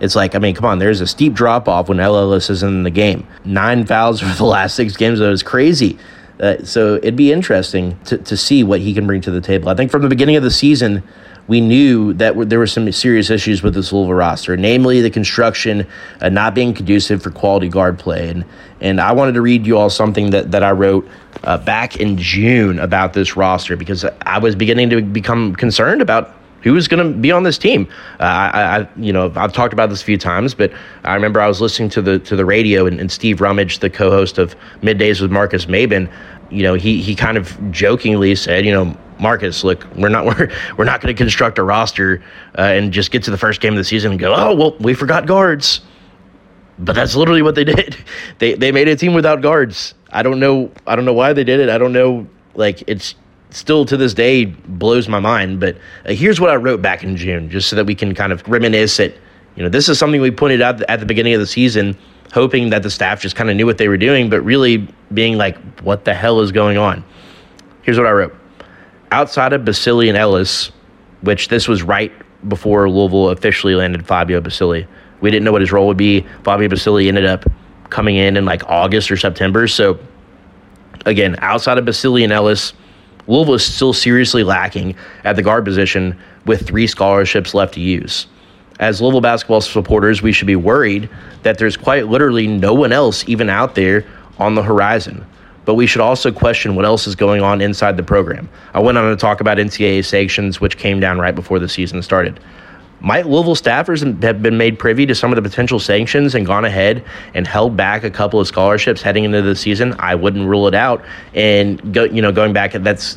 it's like, I mean, come on, there's a steep drop off when Ellis is in the game. Nine fouls for the last six games, that was crazy. Uh, so it'd be interesting to, to see what he can bring to the table. I think from the beginning of the season, we knew that w- there were some serious issues with this Louisville roster, namely the construction uh, not being conducive for quality guard play. And, and I wanted to read you all something that, that I wrote uh, back in June about this roster because I was beginning to become concerned about who's going to be on this team. Uh, I, I, you know, I've talked about this a few times, but I remember I was listening to the to the radio and, and Steve Rummage, the co-host of Middays with Marcus Maben, you know, he he kind of jokingly said, you know, Marcus, look, we're not we're we're not going to construct a roster uh, and just get to the first game of the season and go, oh well, we forgot guards. But that's literally what they did. They they made a team without guards. I don't know. I don't know why they did it. I don't know. Like it's still to this day blows my mind. But uh, here's what I wrote back in June, just so that we can kind of reminisce it. You know, this is something we pointed out at the beginning of the season, hoping that the staff just kind of knew what they were doing, but really being like, what the hell is going on? Here's what I wrote. Outside of Basili and Ellis, which this was right before Louisville officially landed Fabio Basili, we didn't know what his role would be. Fabio Basili ended up coming in in like August or September. So, again, outside of Basili and Ellis, Louisville is still seriously lacking at the guard position with three scholarships left to use. As Louisville basketball supporters, we should be worried that there's quite literally no one else even out there on the horizon. But we should also question what else is going on inside the program. I went on to talk about NCAA sanctions, which came down right before the season started. Might Louisville staffers have been made privy to some of the potential sanctions and gone ahead and held back a couple of scholarships heading into the season? I wouldn't rule it out. And go, you know, going back, that's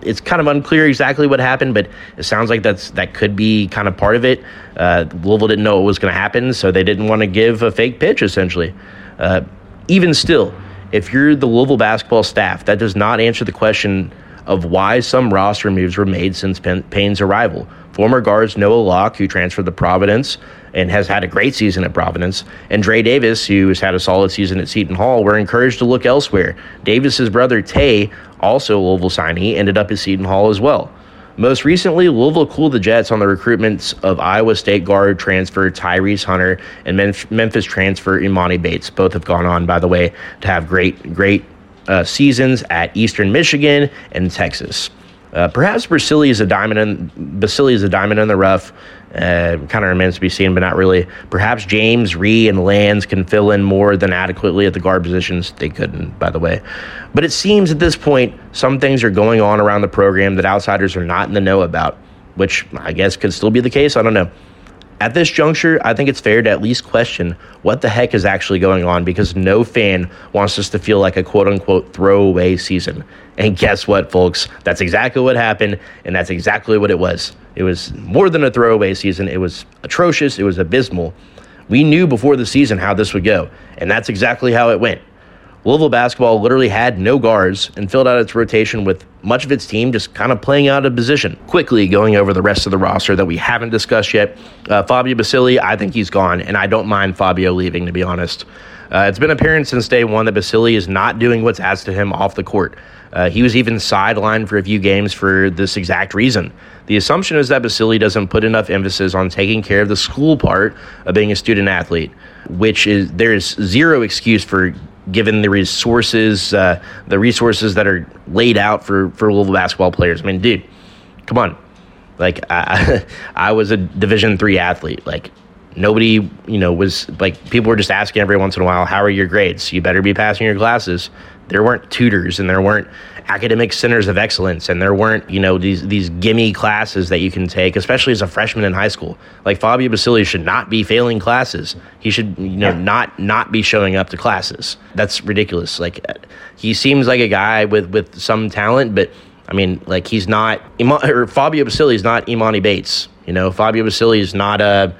it's kind of unclear exactly what happened, but it sounds like that's that could be kind of part of it. Uh, Louisville didn't know what was going to happen, so they didn't want to give a fake pitch. Essentially, uh, even still, if you're the Louisville basketball staff, that does not answer the question of why some roster moves were made since Payne's arrival. Former guards Noah Locke, who transferred to Providence and has had a great season at Providence, and Dre Davis, who has had a solid season at Seton Hall, were encouraged to look elsewhere. Davis's brother Tay, also a Louisville signee, ended up at Seton Hall as well. Most recently, Louisville cooled the Jets on the recruitments of Iowa State guard transfer Tyrese Hunter and Memphis transfer Emoni Bates. Both have gone on, by the way, to have great, great uh, seasons at Eastern Michigan and Texas. Uh, perhaps Basili is a diamond in Basili is a diamond in the rough. Uh, kind of remains to be seen, but not really. Perhaps James, Ree, and Lands can fill in more than adequately at the guard positions. They couldn't, by the way. But it seems at this point, some things are going on around the program that outsiders are not in the know about, which I guess could still be the case. I don't know. At this juncture, I think it's fair to at least question what the heck is actually going on because no fan wants us to feel like a quote unquote throwaway season. And guess what, folks? That's exactly what happened, and that's exactly what it was. It was more than a throwaway season, it was atrocious, it was abysmal. We knew before the season how this would go, and that's exactly how it went. Louisville basketball literally had no guards and filled out its rotation with much of its team just kind of playing out of position. Quickly going over the rest of the roster that we haven't discussed yet. Uh, Fabio Basili, I think he's gone, and I don't mind Fabio leaving, to be honest. Uh, it's been apparent since day one that Basili is not doing what's asked of him off the court. Uh, he was even sidelined for a few games for this exact reason. The assumption is that Basili doesn't put enough emphasis on taking care of the school part of being a student athlete, which is there is zero excuse for given the resources, uh, the resources that are laid out for for Louisville basketball players. I mean, dude, come on. Like I, I was a Division three athlete. Like nobody, you know, was like people were just asking every once in a while, "How are your grades? You better be passing your classes." There weren't tutors and there weren't academic centers of excellence and there weren't you know these these gimme classes that you can take especially as a freshman in high school. Like fabio basili should not be failing classes. He should you know not not be showing up to classes. That's ridiculous. Like uh, he seems like a guy with with some talent but i mean like he's not or fabio basili is not Emoni bates you know? Fabio basili is not a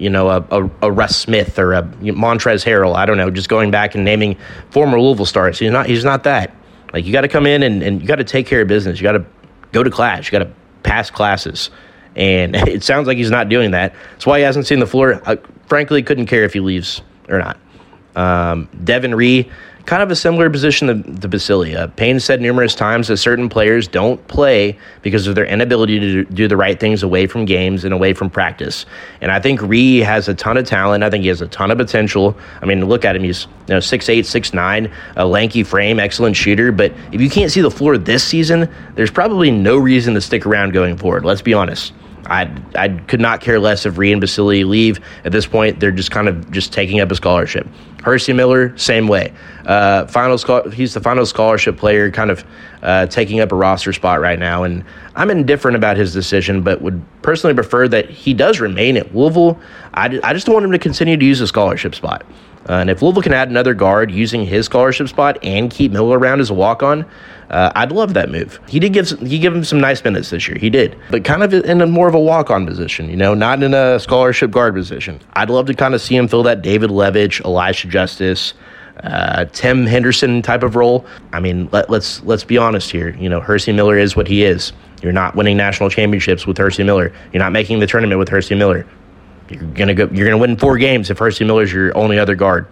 you know, a, a, a, Russ Smith or a Montrezl Harrell. I don't know, just going back and naming former Louisville stars. He's not. He's not that. Like you got to come in and, and you got to take care of business. You got to go to class. You got to pass classes. And it sounds like he's not doing that. That's why he hasn't seen the floor. I, frankly, couldn't care if he leaves or not. Um, Devin Ree, kind of a similar position to, to Basili. Uh, Payne said numerous times that certain players don't play because of their inability to do the right things away from games and away from practice. And I think Ree has a ton of talent. I think he has a ton of potential. I mean, look at him. He's you know, 6'8", 6'9", a lanky frame, excellent shooter. But if you can't see the floor this season, there's probably no reason to stick around going forward. Let's be honest. I I could not care less if Ree and Basili leave. At this point, they're just kind of just taking up a scholarship. Hercy Miller, same way. Uh, final he's the final scholarship player, kind of uh, taking up a roster spot right now. And I'm indifferent about his decision, but would personally prefer that he does remain at Louisville. I, I just want him to continue to use a scholarship spot. Uh, and if Louisville can add another guard using his scholarship spot and keep Miller around as a walk on, uh, I'd love that move. He did give he gave him some nice minutes this year. He did, but kind of in a more of a walk on position, you know, not in a scholarship guard position. I'd love to kind of see him fill that David Levitch, Elisha Justice, uh, Tim Henderson type of role. I mean, let, let's let's be honest here. You know, Hercy Miller is what he is. You're not winning national championships with Hercy Miller. You're not making the tournament with Hercy Miller. You're gonna go. You're gonna win four games if Hercy Miller's your only other guard,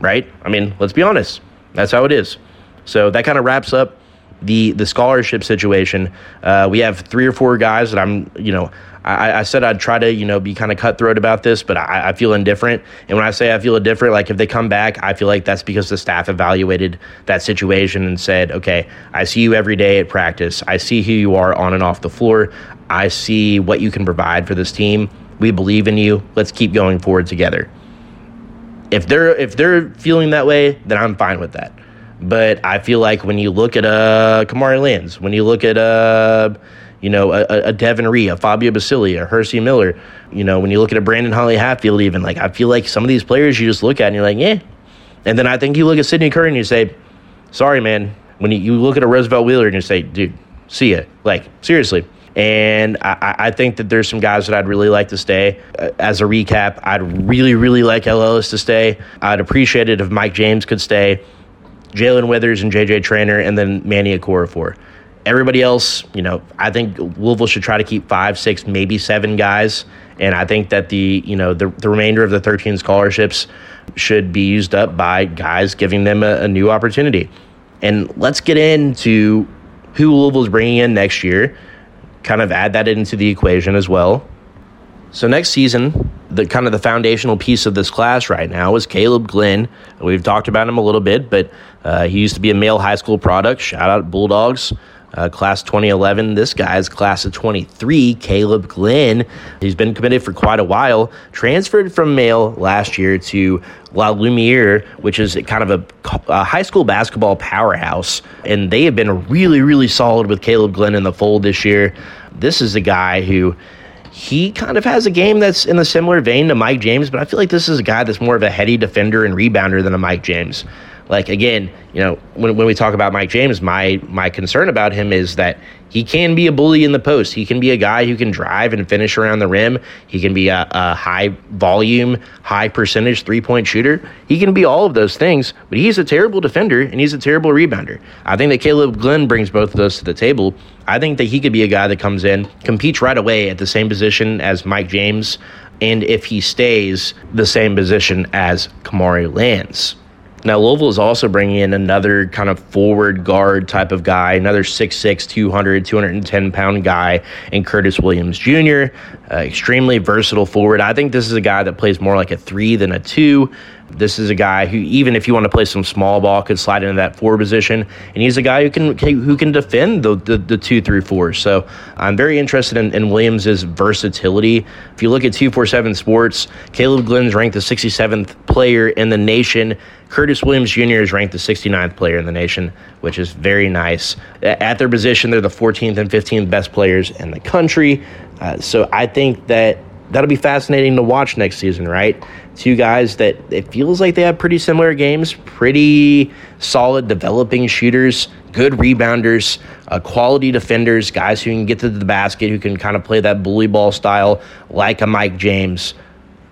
right? I mean, let's be honest. That's how it is. So that kind of wraps up the the scholarship situation. Uh, we have three or four guys that I'm, you know, I, I said I'd try to, you know, be kind of cutthroat about this, but I, I, feel indifferent. And when I say I feel indifferent, like if they come back, I feel like that's because the staff evaluated that situation and said, okay, I see you every day at practice. I see who you are on and off the floor. I see what you can provide for this team. We believe in you. Let's keep going forward together. If they're if they're feeling that way, then I'm fine with that. But I feel like when you look at uh, Kamari Lands, when you look at uh, you know a, a Devin Ree, a Fabio Basili, a Hercy Miller, you know when you look at a Brandon Huntley Hatfield, even like I feel like some of these players you just look at and you're like, yeah. And then I think you look at Sydney Curry and you say, sorry, man. When you, you look at a Roosevelt Wheeler and you say, dude, see ya. Like seriously. And I, I, think that there's some guys that I'd really like to stay. Uh, as a recap, I'd really, really like El Ellis to stay. I'd appreciate it if Mike James could stay. Jae'Lyn Withers and JJ Traynor, and then Manny Okorafor. Everybody else, you know, I think Louisville should try to keep five, six, maybe seven guys. And I think that the, you know, the, the remainder of the 13 scholarships should be used up by guys giving them a, a new opportunity. And let's get into who Louisville's bringing in next year, kind of add that into the equation as well. So next season, the kind of the foundational piece of this class right now is Caleb Glenn. We've talked about him a little bit, but uh, he used to be a male high school product. Shout out Bulldogs. Uh, class 2011. This guy's class of 23, Caleb Glenn. He's been committed for quite a while. Transferred from male last year to La Lumiere, which is kind of a, a, high school basketball powerhouse. And they have been really, really solid with Caleb Glenn in the fold this year. This is a guy who he kind of has a game that's in a similar vein to Mike James, but I feel like this is a guy that's more of a heady defender and rebounder than a Mike James. Like again, you know, when, when we talk about Mike James, my my concern about him is that he can be a bully in the post. He can be a guy who can drive and finish around the rim. He can be a, a high volume, high percentage three point shooter. He can be all of those things, but he's a terrible defender and he's a terrible rebounder. I think that Caleb Glenn brings both of those to the table. I think that he could be a guy that comes in, competes right away at the same position as Mike James, and if he stays, the same position as Kamari Lands. Now, Louisville is also bringing in another kind of forward guard type of guy, another 6'6, 200, 210 pound guy in Curtis Williams Jr., uh, extremely versatile forward. I think this is a guy that plays more like a three than a two. This is a guy who, even if you want to play some small ball, could slide into that four position. And he's a guy who can who can defend the, the, the two through four. So I'm very interested in, in Williams's versatility. If you look at 247 Sports, Caleb Glenn's ranked the 67th player in the nation. Curtis Williams Jr. is ranked the 69th player in the nation, which is very nice. At their position, they're the 14th and 15th best players in the country. Uh, so I think that that'll be fascinating to watch next season, right? Two guys that it feels like they have pretty similar games, pretty solid developing shooters, good rebounders, uh, quality defenders, guys who can get to the basket, who can kind of play that bully ball style like a Mike James,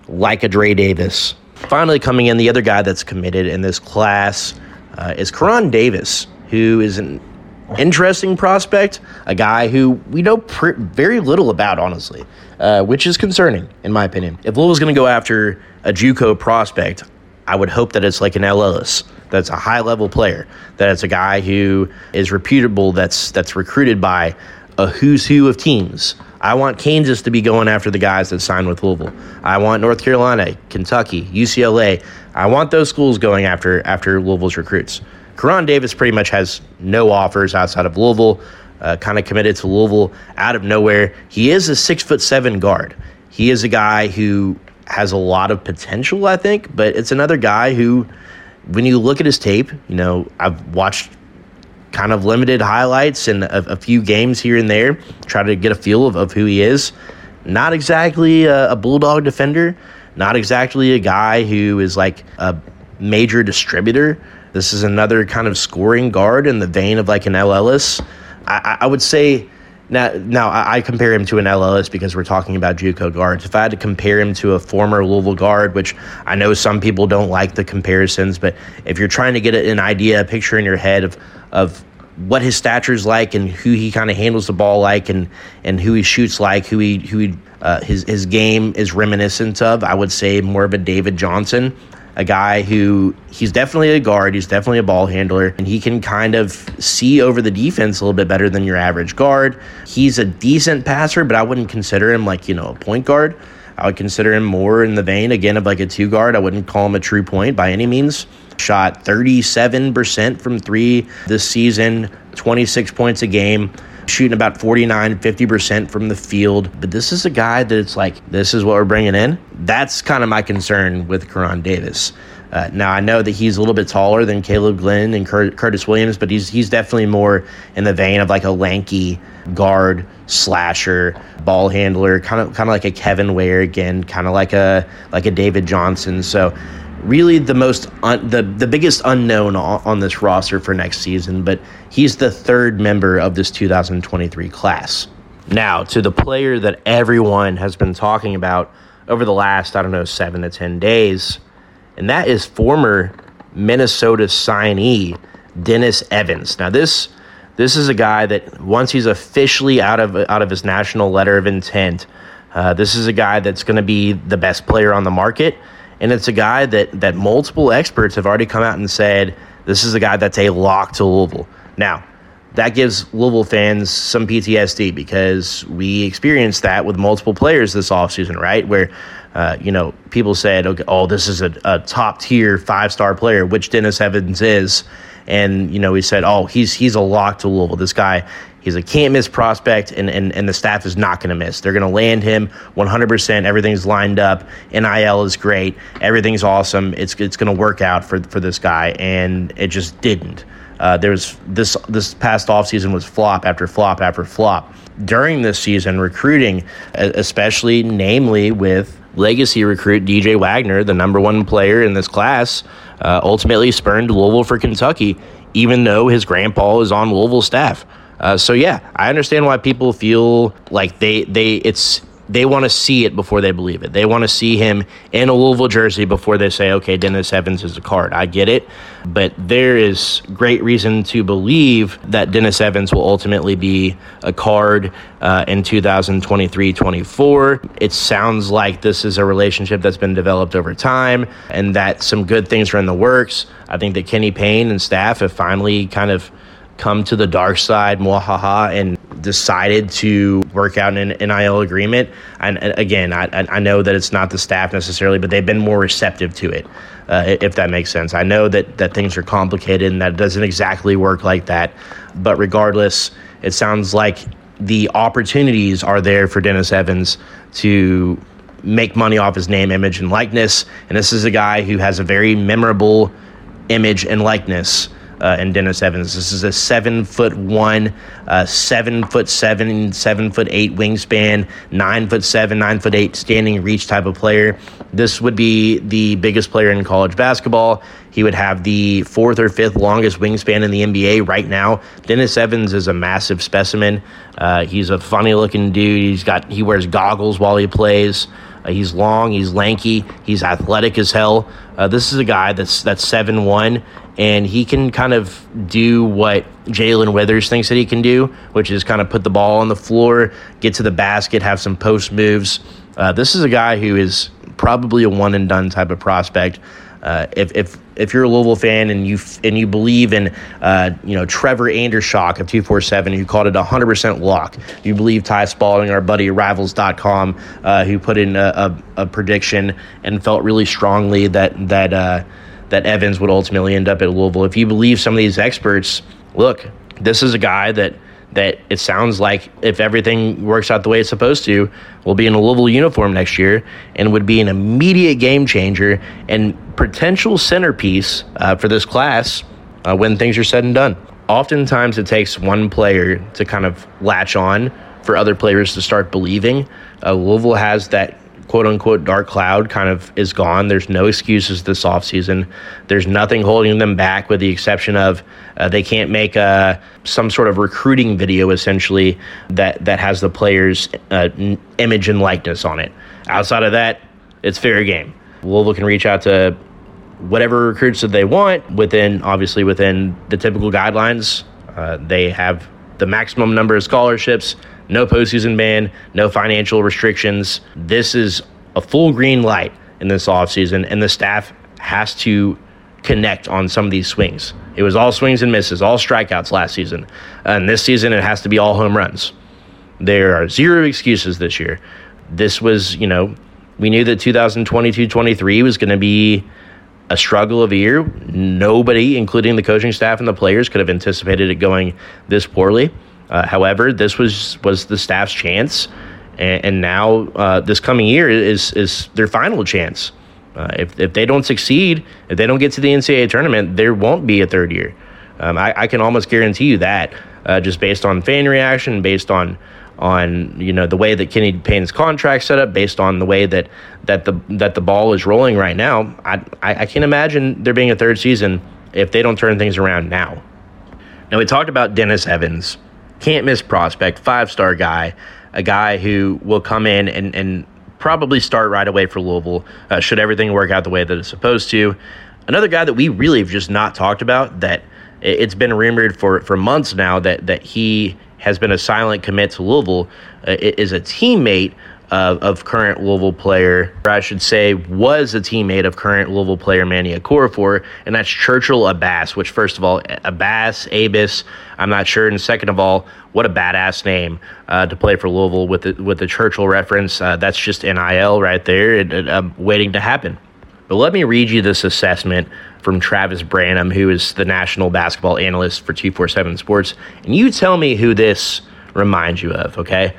like a Dre Davis. Finally, coming in, the other guy that's committed in this class uh, is Koron Davis, who is an interesting prospect, a guy who we know pr- very little about, honestly, uh, which is concerning, in my opinion. If Louisville's going to go after a JUCO prospect, I would hope that it's like an Ellis, that's a high level player, that it's a guy who is reputable, that's that's recruited by a who's who of teams. I want Kansas to be going after the guys that signed with Louisville. I want North Carolina, Kentucky, UCLA. I want those schools going after after Louisville's recruits. Koron Davis pretty much has no offers outside of Louisville. Uh, kind of committed to Louisville out of nowhere. He is a six foot seven guard. He is a guy who has a lot of potential, I think, but it's another guy who, when you look at his tape, you know, I've watched kind of limited highlights and a, a few games here and there, try to get a feel of, of who he is. Not exactly a, a bulldog defender, not exactly a guy who is like a major distributor. This is another kind of scoring guard in the vein of like an El Ellis. I, I would say now, now I compare him to an El Ellis because we're talking about JUCO guards. If I had to compare him to a former Louisville guard, which I know some people don't like the comparisons, but if you're trying to get an idea, a picture in your head of of what his stature is like and who he kind of handles the ball like and and who he shoots like, who he who he, uh, his his game is reminiscent of, I would say more of a David Johnson a guy who he's definitely a guard, he's definitely a ball handler, and he can kind of see over the defense a little bit better than your average guard. He's a decent passer, but I wouldn't consider him like, you know, a point guard. I would consider him more in the vein, again, of like a two guard. I wouldn't call him a true point by any means. Shot 37% from three this season, 26 points a game shooting about 49, 50% from the field. But this is a guy that it's like, this is what we're bringing in. That's kind of my concern with Koron Davis. Uh, now I know that he's a little bit taller than Caleb Glenn and Cur- Curtis Williams, but he's he's definitely more in the vein of like a lanky guard slasher, ball handler, kind of kind of like a Kevin Ware again, kind of like a like a David Johnson. So really the most un- the the biggest unknown on, on this roster for next season, but he's the third member of this 2023 class. Now, to the player that everyone has been talking about over the last, I don't know, seven to 10 days, and that is former Minnesota signee Dennis Evans. Now, this this is a guy that once he's officially out of out of his national letter of intent, uh, this is a guy that's going to be the best player on the market and it's a guy that that multiple experts have already come out and said this is a guy that's a lock to Louisville. Now, that gives Louisville fans some PTSD because we experienced that with multiple players this offseason, right? Where, uh, you know, people said, okay, oh, this is a, a top tier five star player, which Dennis Evans is. And, you know, we said, oh, he's he's a lock to Louisville. This guy, he's a can't miss prospect, and, and, and the staff is not going to miss. They're going to land him 100%. Everything's lined up. NIL is great. Everything's awesome. It's, it's going to work out for, for this guy. And it just didn't. Uh, was this this past offseason was flop after flop after flop. During this season, recruiting, especially namely with legacy recruit DJ Wagner, the number one player in this class, uh, ultimately spurned Louisville for Kentucky, even though his grandpa is on Louisville staff. Uh, so yeah, I understand why people feel like they they it's they want to see it before they believe it. They want to see him in a Louisville jersey before they say, okay, Dennis Evans is a card. I get it. But there is great reason to believe that Dennis Evans will ultimately be a card uh, in 2023 24. It sounds like this is a relationship that's been developed over time and that some good things are in the works. I think that Kenny Payne and staff have finally kind of come to the dark side, mwahaha, and decided to work out an NIL agreement. And again, I, I know that it's not the staff necessarily, but they've been more receptive to it, uh, if that makes sense. I know that, that things are complicated and that it doesn't exactly work like that. But regardless, it sounds like the opportunities are there for Dennis Evans to make money off his name, image, and likeness. And this is a guy who has a very memorable image and likeness uh, and Dennis Evans. This is a seven foot one, uh, seven foot seven, seven foot eight wingspan, nine foot seven, nine foot eight standing reach type of player. This would be the biggest player in college basketball. He would have the fourth or fifth longest wingspan in the NBA right now. Dennis Evans is a massive specimen. Uh, he's a funny looking dude. He's got he wears goggles while he plays. Uh, he's long, he's lanky, he's athletic as hell. Uh, this is a guy that's that's seven one and he can kind of do what Jae'Lyn Withers thinks that he can do, which is kind of put the ball on the floor, get to the basket, have some post moves. Uh, this is a guy who is probably a one and done type of prospect. Uh, if, if if you're a Louisville fan and you and you believe in uh, you know Trevor Andershock of 247 who called it 100% lock, you believe Ty Spalding, our buddy Rivals.com, uh, who put in a, a, a, prediction and felt really strongly that that uh, that Evans would ultimately end up at Louisville. If you believe some of these experts, look, this is a guy that that it sounds like if everything works out the way it's supposed to, will be in a Louisville uniform next year and would be an immediate game changer and potential centerpiece uh, for this class uh, when things are said and done. Oftentimes, it takes one player to kind of latch on for other players to start believing. Uh, Louisville has that quote unquote dark cloud kind of is gone. There's no excuses this offseason. There's nothing holding them back with the exception of uh, they can't make a, uh, some sort of recruiting video essentially that, that has the player's uh, image and likeness on it. Outside of that, it's fair game. Louisville can reach out to whatever recruits that they want within, obviously, within the typical guidelines. Uh, they have the maximum number of scholarships no postseason ban, no financial restrictions. This is a full green light in this offseason, and the staff has to connect on some of these swings. It was all swings and misses, all strikeouts last season. And this season, it has to be all home runs. There are zero excuses this year. This was, you know, we knew that 2022 23 was going to be a struggle of a year. Nobody, including the coaching staff and the players, could have anticipated it going this poorly. Uh, however, this was was the staff's chance, and, and now uh, this coming year is is their final chance. Uh, if if they don't succeed, if they don't get to the NCAA tournament, there won't be a third year. Um, I, I, can almost guarantee you that, uh, just based on fan reaction, based on on you know the way that Kenny Payne's contract set up, based on the way that that the that the ball is rolling right now. I I, I can't imagine there being a third season if they don't turn things around now. Now we talked about Dennis Evans can't miss prospect, five star guy, a guy who will come in and, and probably start right away for Louisville uh, should everything work out the way that it's supposed to. Another guy that we really have just not talked about that it's been rumored for, for months now that, that he has been a silent commit to Louisville uh, is a teammate of, of current Louisville player, or I should say, was a teammate of current Louisville player Manny Okorafor, and that's Churchill Abass, which, first of all, Abass, Abus, I'm not sure. And second of all, what a badass name uh, to play for Louisville with the, with the Churchill reference. Uh, that's just NIL right there, it, it, uh, waiting to happen. But let me read you this assessment from Travis Branham, who is the national basketball analyst for 247 Sports. And you tell me who this reminds you of, okay?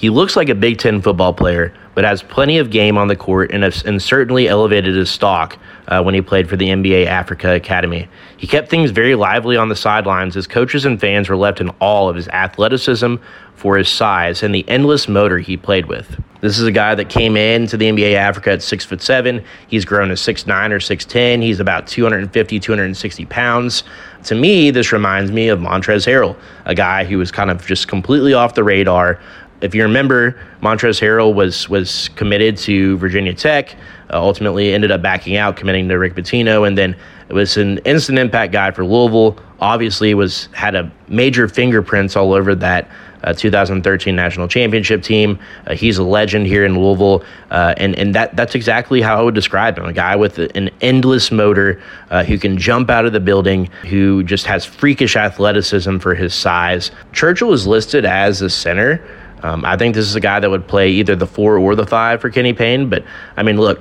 He looks like a Big Ten football player, but has plenty of game on the court and, has, and certainly elevated his stock uh, when he played for the NBA Africa Academy. He kept things very lively on the sidelines as coaches and fans were left in awe of his athleticism for his size and the endless motor he played with. This is a guy that came into the NBA Africa at six foot seven. He's grown to six nine or six ten. He's about 250, 260 pounds. To me, this reminds me of Montrezl Harrell, a guy who was kind of just completely off the radar, if you remember, Montrezl Harrell was was committed to Virginia Tech. Uh, ultimately, ended up backing out, committing to Rick Pitino, and then it was an instant impact guy for Louisville. Obviously, was had a major fingerprints all over that uh, 2013 national championship team. Uh, he's a legend here in Louisville, uh, and and that that's exactly how I would describe him: a guy with an endless motor uh, who can jump out of the building, who just has freakish athleticism for his size. Churchill is listed as a center. Um, I think this is a guy that would play either the four or the five for Kenny Payne. But I mean, look,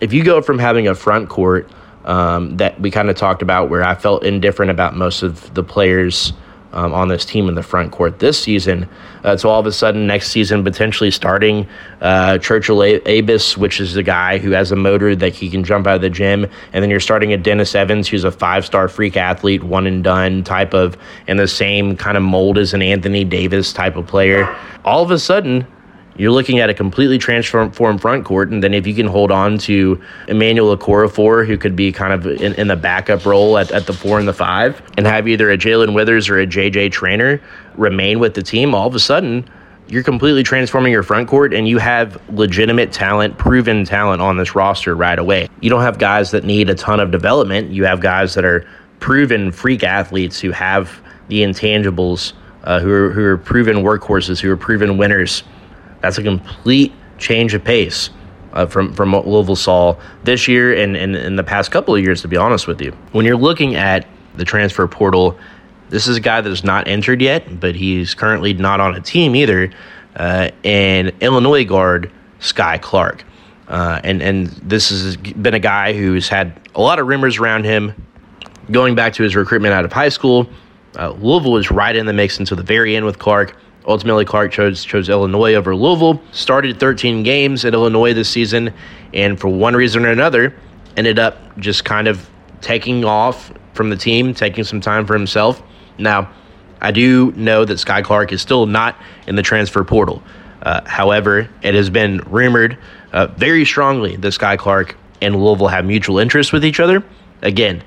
if you go from having a front court um, that we kind of talked about, where I felt indifferent about most of the players um, on this team in the front court this season. Uh, so all of a sudden, next season, potentially starting uh, Churchill Abis, which is the guy who has a motor that he can jump out of the gym, and then you're starting a Dennis Evans, who's a five-star freak athlete, one and done type of, in the same kind of mold as an Anthony Davis type of player. All of a sudden, you're looking at a completely transformed front court. And then if you can hold on to Emmanuel Okorafor, who could be kind of in, in the backup role at, at the four and the five, and have either a Jae'Lyn Withers or a JJ Traynor remain with the team, all of a sudden, you're completely transforming your front court and you have legitimate talent, proven talent on this roster right away. You don't have guys that need a ton of development. You have guys that are proven freak athletes who have the intangibles, uh, who, are, who are proven workhorses, who are proven winners that's a complete change of pace uh, from from what Louisville saw this year and, in the past couple of years. To be honest with you, when you're looking at the transfer portal, this is a guy that's not entered yet, but he's currently not on a team either. Uh, and Illinois guard Skyy Clark. Uh, and and this has been a guy who's had a lot of rumors around him going back to his recruitment out of high school. Uh, Louisville was right in the mix until the very end with Clark. Ultimately, Clark chose chose Illinois over Louisville. Started 13 games at Illinois this season, and for one reason or another, ended up just kind of taking off from the team, taking some time for himself. Now, I do know that Skyy Clark is still not in the transfer portal. Uh, however, it has been rumored uh, very strongly that Skyy Clark and Louisville have mutual interest with each other. Again,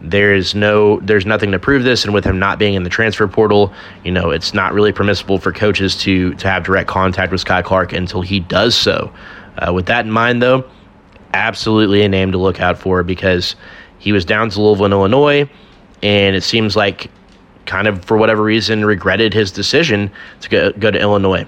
there's no there's nothing to prove this and with him not being in the transfer portal you know it's not really permissible for coaches to to have direct contact with Skyy Clark until he does so. Uh, with that in mind though absolutely a name to look out for because he was down to Louisville in Illinois and it seems like kind of for whatever reason regretted his decision to go, go to Illinois.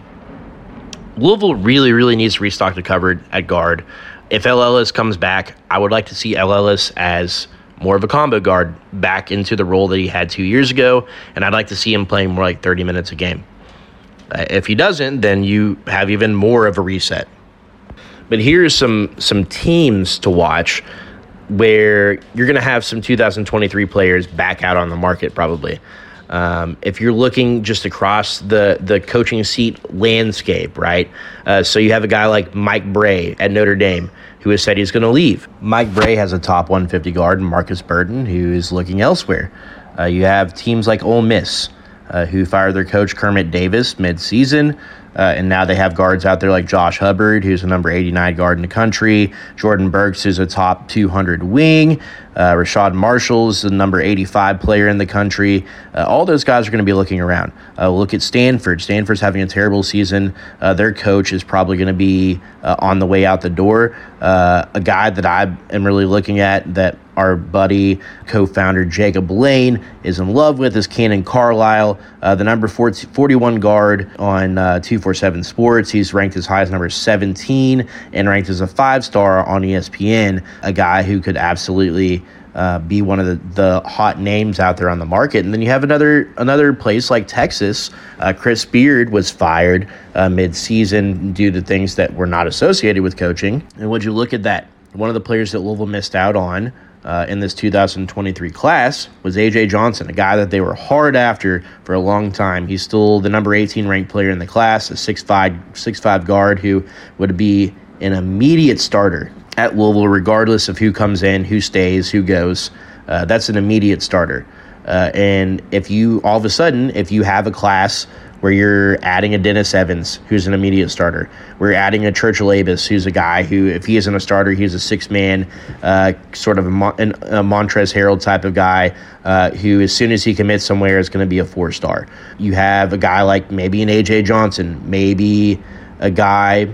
Louisville really really needs to restock the cupboard at guard. If Ellis comes back I would like to see Ellis as more of a combo guard back into the role that he had two years ago, and I'd like to see him playing more like 30 minutes a game. Uh, if he doesn't, then you have even more of a reset. But here's some some teams to watch where you're going to have some 2023 players back out on the market probably. Um, if you're looking just across the the coaching seat landscape, right? Uh, so you have a guy like Mike Brey at Notre Dame who has said he's going to leave. Mike Brey has a top 150 guard, Markus Burton, who is looking elsewhere. Uh, you have teams like Ole Miss, uh, who fired their coach Kermit Davis mid-season. Uh, and now they have guards out there like Josh Hubbard, who's a number 89 guard in the country. Jordan Burks, who's a top 200 wing. Uh, Rashad Marshall is the number 85 player in the country. Uh, all those guys are going to be looking around. Uh, look at Stanford. Stanford's having a terrible season. Uh, their coach is probably going to be uh, on the way out the door. Uh, a guy that I am really looking at that our buddy, co founder Jacob Lane, is in love with is Cannon Carlisle, uh, the number 40, 41 guard on uh, 247 Sports. He's ranked as high as number 17 and ranked as a five star on ESPN. A guy who could absolutely uh, be one of the, the hot names out there on the market. And then you have another another place like Texas. Uh, Chris Beard was fired uh, mid-season due to things that were not associated with coaching. And would you look at that? One of the players that Louisville missed out on uh, in this 2023 class was AJ Johnson, a guy that they were hard after for a long time. He's still the number 18 ranked player in the class, a 6'5", 6'5 guard who would be an immediate starter at Louisville, regardless of who comes in, who stays, who goes. Uh, that's an immediate starter. Uh, and if you all of a sudden, if you have a class where you're adding a Dennis Evans, who's an immediate starter, we're adding a Churchill Abus, who's a guy who, if he isn't a starter, he's a six man, uh, sort of a, Mon- a Montrezl Harrell type of guy uh, who, as soon as he commits somewhere, is going to be a four star. You have a guy like maybe an AJ Johnson, maybe a guy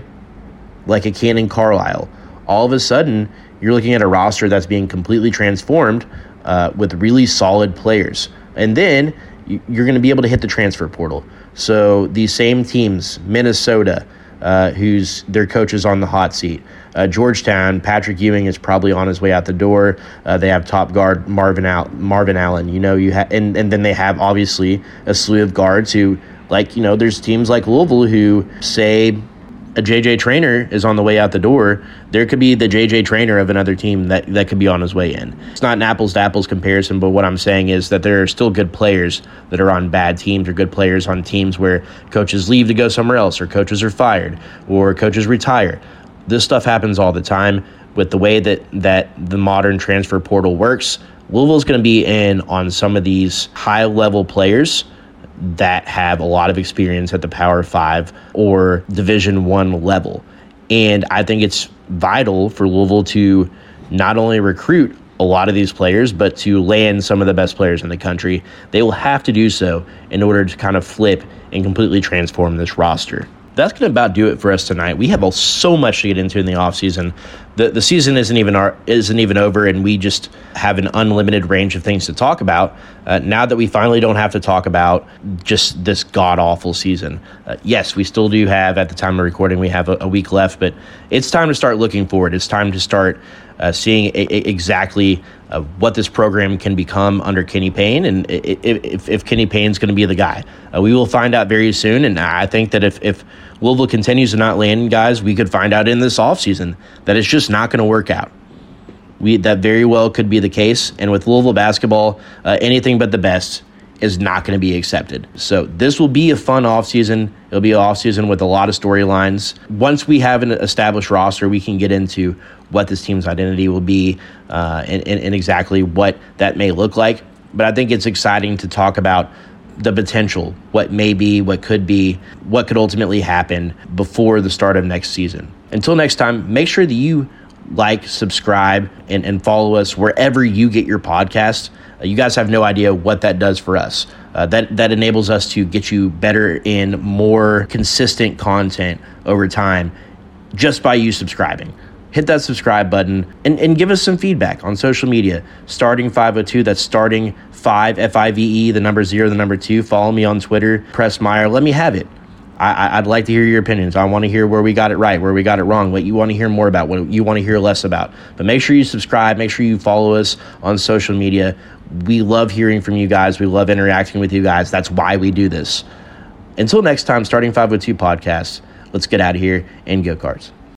like a Cannon Carlisle all of a sudden you're looking at a roster that's being completely transformed uh, with really solid players. And then you're going to be able to hit the transfer portal. So these same teams, Minnesota, uh, who's their coach is on the hot seat. Uh, Georgetown, Patrick Ewing is probably on his way out the door. Uh, they have top guard Marvin Al- Marvin Allen. You know, you have, and and then they have obviously a slew of guards who, like you know, there's teams like Louisville who say a JJ Traynor is on the way out the door, there could be the JJ Traynor of another team that, that could be on his way in. It's not an apples to apples comparison, but what I'm saying is that there are still good players that are on bad teams or good players on teams where coaches leave to go somewhere else or coaches are fired or coaches retire. This stuff happens all the time with the way that, that the modern transfer portal works. Louisville's going to be in on some of these high level players that have a lot of experience at the Power Five or Division One level. And I think it's vital for Louisville to not only recruit a lot of these players, but to land some of the best players in the country. They will have to do so in order to kind of flip and completely transform this roster that's going to about do it for us tonight. We have so much to get into in the offseason. The the season isn't even our, isn't even over, and we just have an unlimited range of things to talk about. Uh, now that we finally don't have to talk about just this god awful season. Uh, yes, we still do have at the time of recording we have a, a, week left, but it's time to start looking forward. It's time to start uh, seeing a, a exactly uh, what this program can become under Kenny Payne, and if, if Kenny Payne's going to be the guy. Uh, we will find out very soon, and I think that if, if Louisville continues to not land guys, we could find out in this offseason that it's just not going to work out. We, that very well could be the case, and with Louisville basketball, uh, anything but the best is not going to be accepted. So this will be a fun offseason. It'll be an offseason with a lot of storylines. Once we have an established roster, we can get into what this team's identity will be uh, and, and, and exactly what that may look like. But I think it's exciting to talk about the potential, what may be, what could be, what could ultimately happen before the start of next season. Until next time, make sure that you like, subscribe, and, and follow us wherever you get your podcasts. Uh, you guys have no idea what that does for us. Uh, that that enables us to get you better in more consistent content over time, just by you subscribing. Hit that subscribe button and, and give us some feedback on social media. Starting 502, that's starting 5 F I V E, the number zero, the number two. Follow me on Twitter, Press Meyer. Let me have it. I, would like to hear your opinions. I want to hear where we got it right, where we got it wrong, what you want to hear more about, what you want to hear less about. But make sure you subscribe. Make sure you follow us on social media. We love hearing from you guys. We love interacting with you guys. That's why we do this. Until next time, starting 502 podcast, let's get out of here and go cards.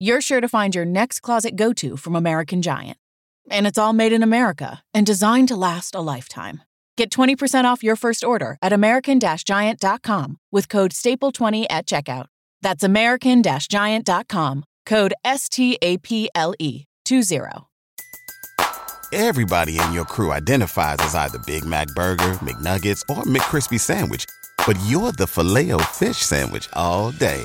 you're sure to find your next closet go to from American Giant. And it's all made in America and designed to last a lifetime. Get 20% off your first order at American Giant.com with code STAPLE20 at checkout. That's American Giant.com, code S T A P L E 20. Everybody in your crew identifies as either Big Mac Burger, McNuggets, or McCrispy Sandwich, but you're the filet fish Sandwich all day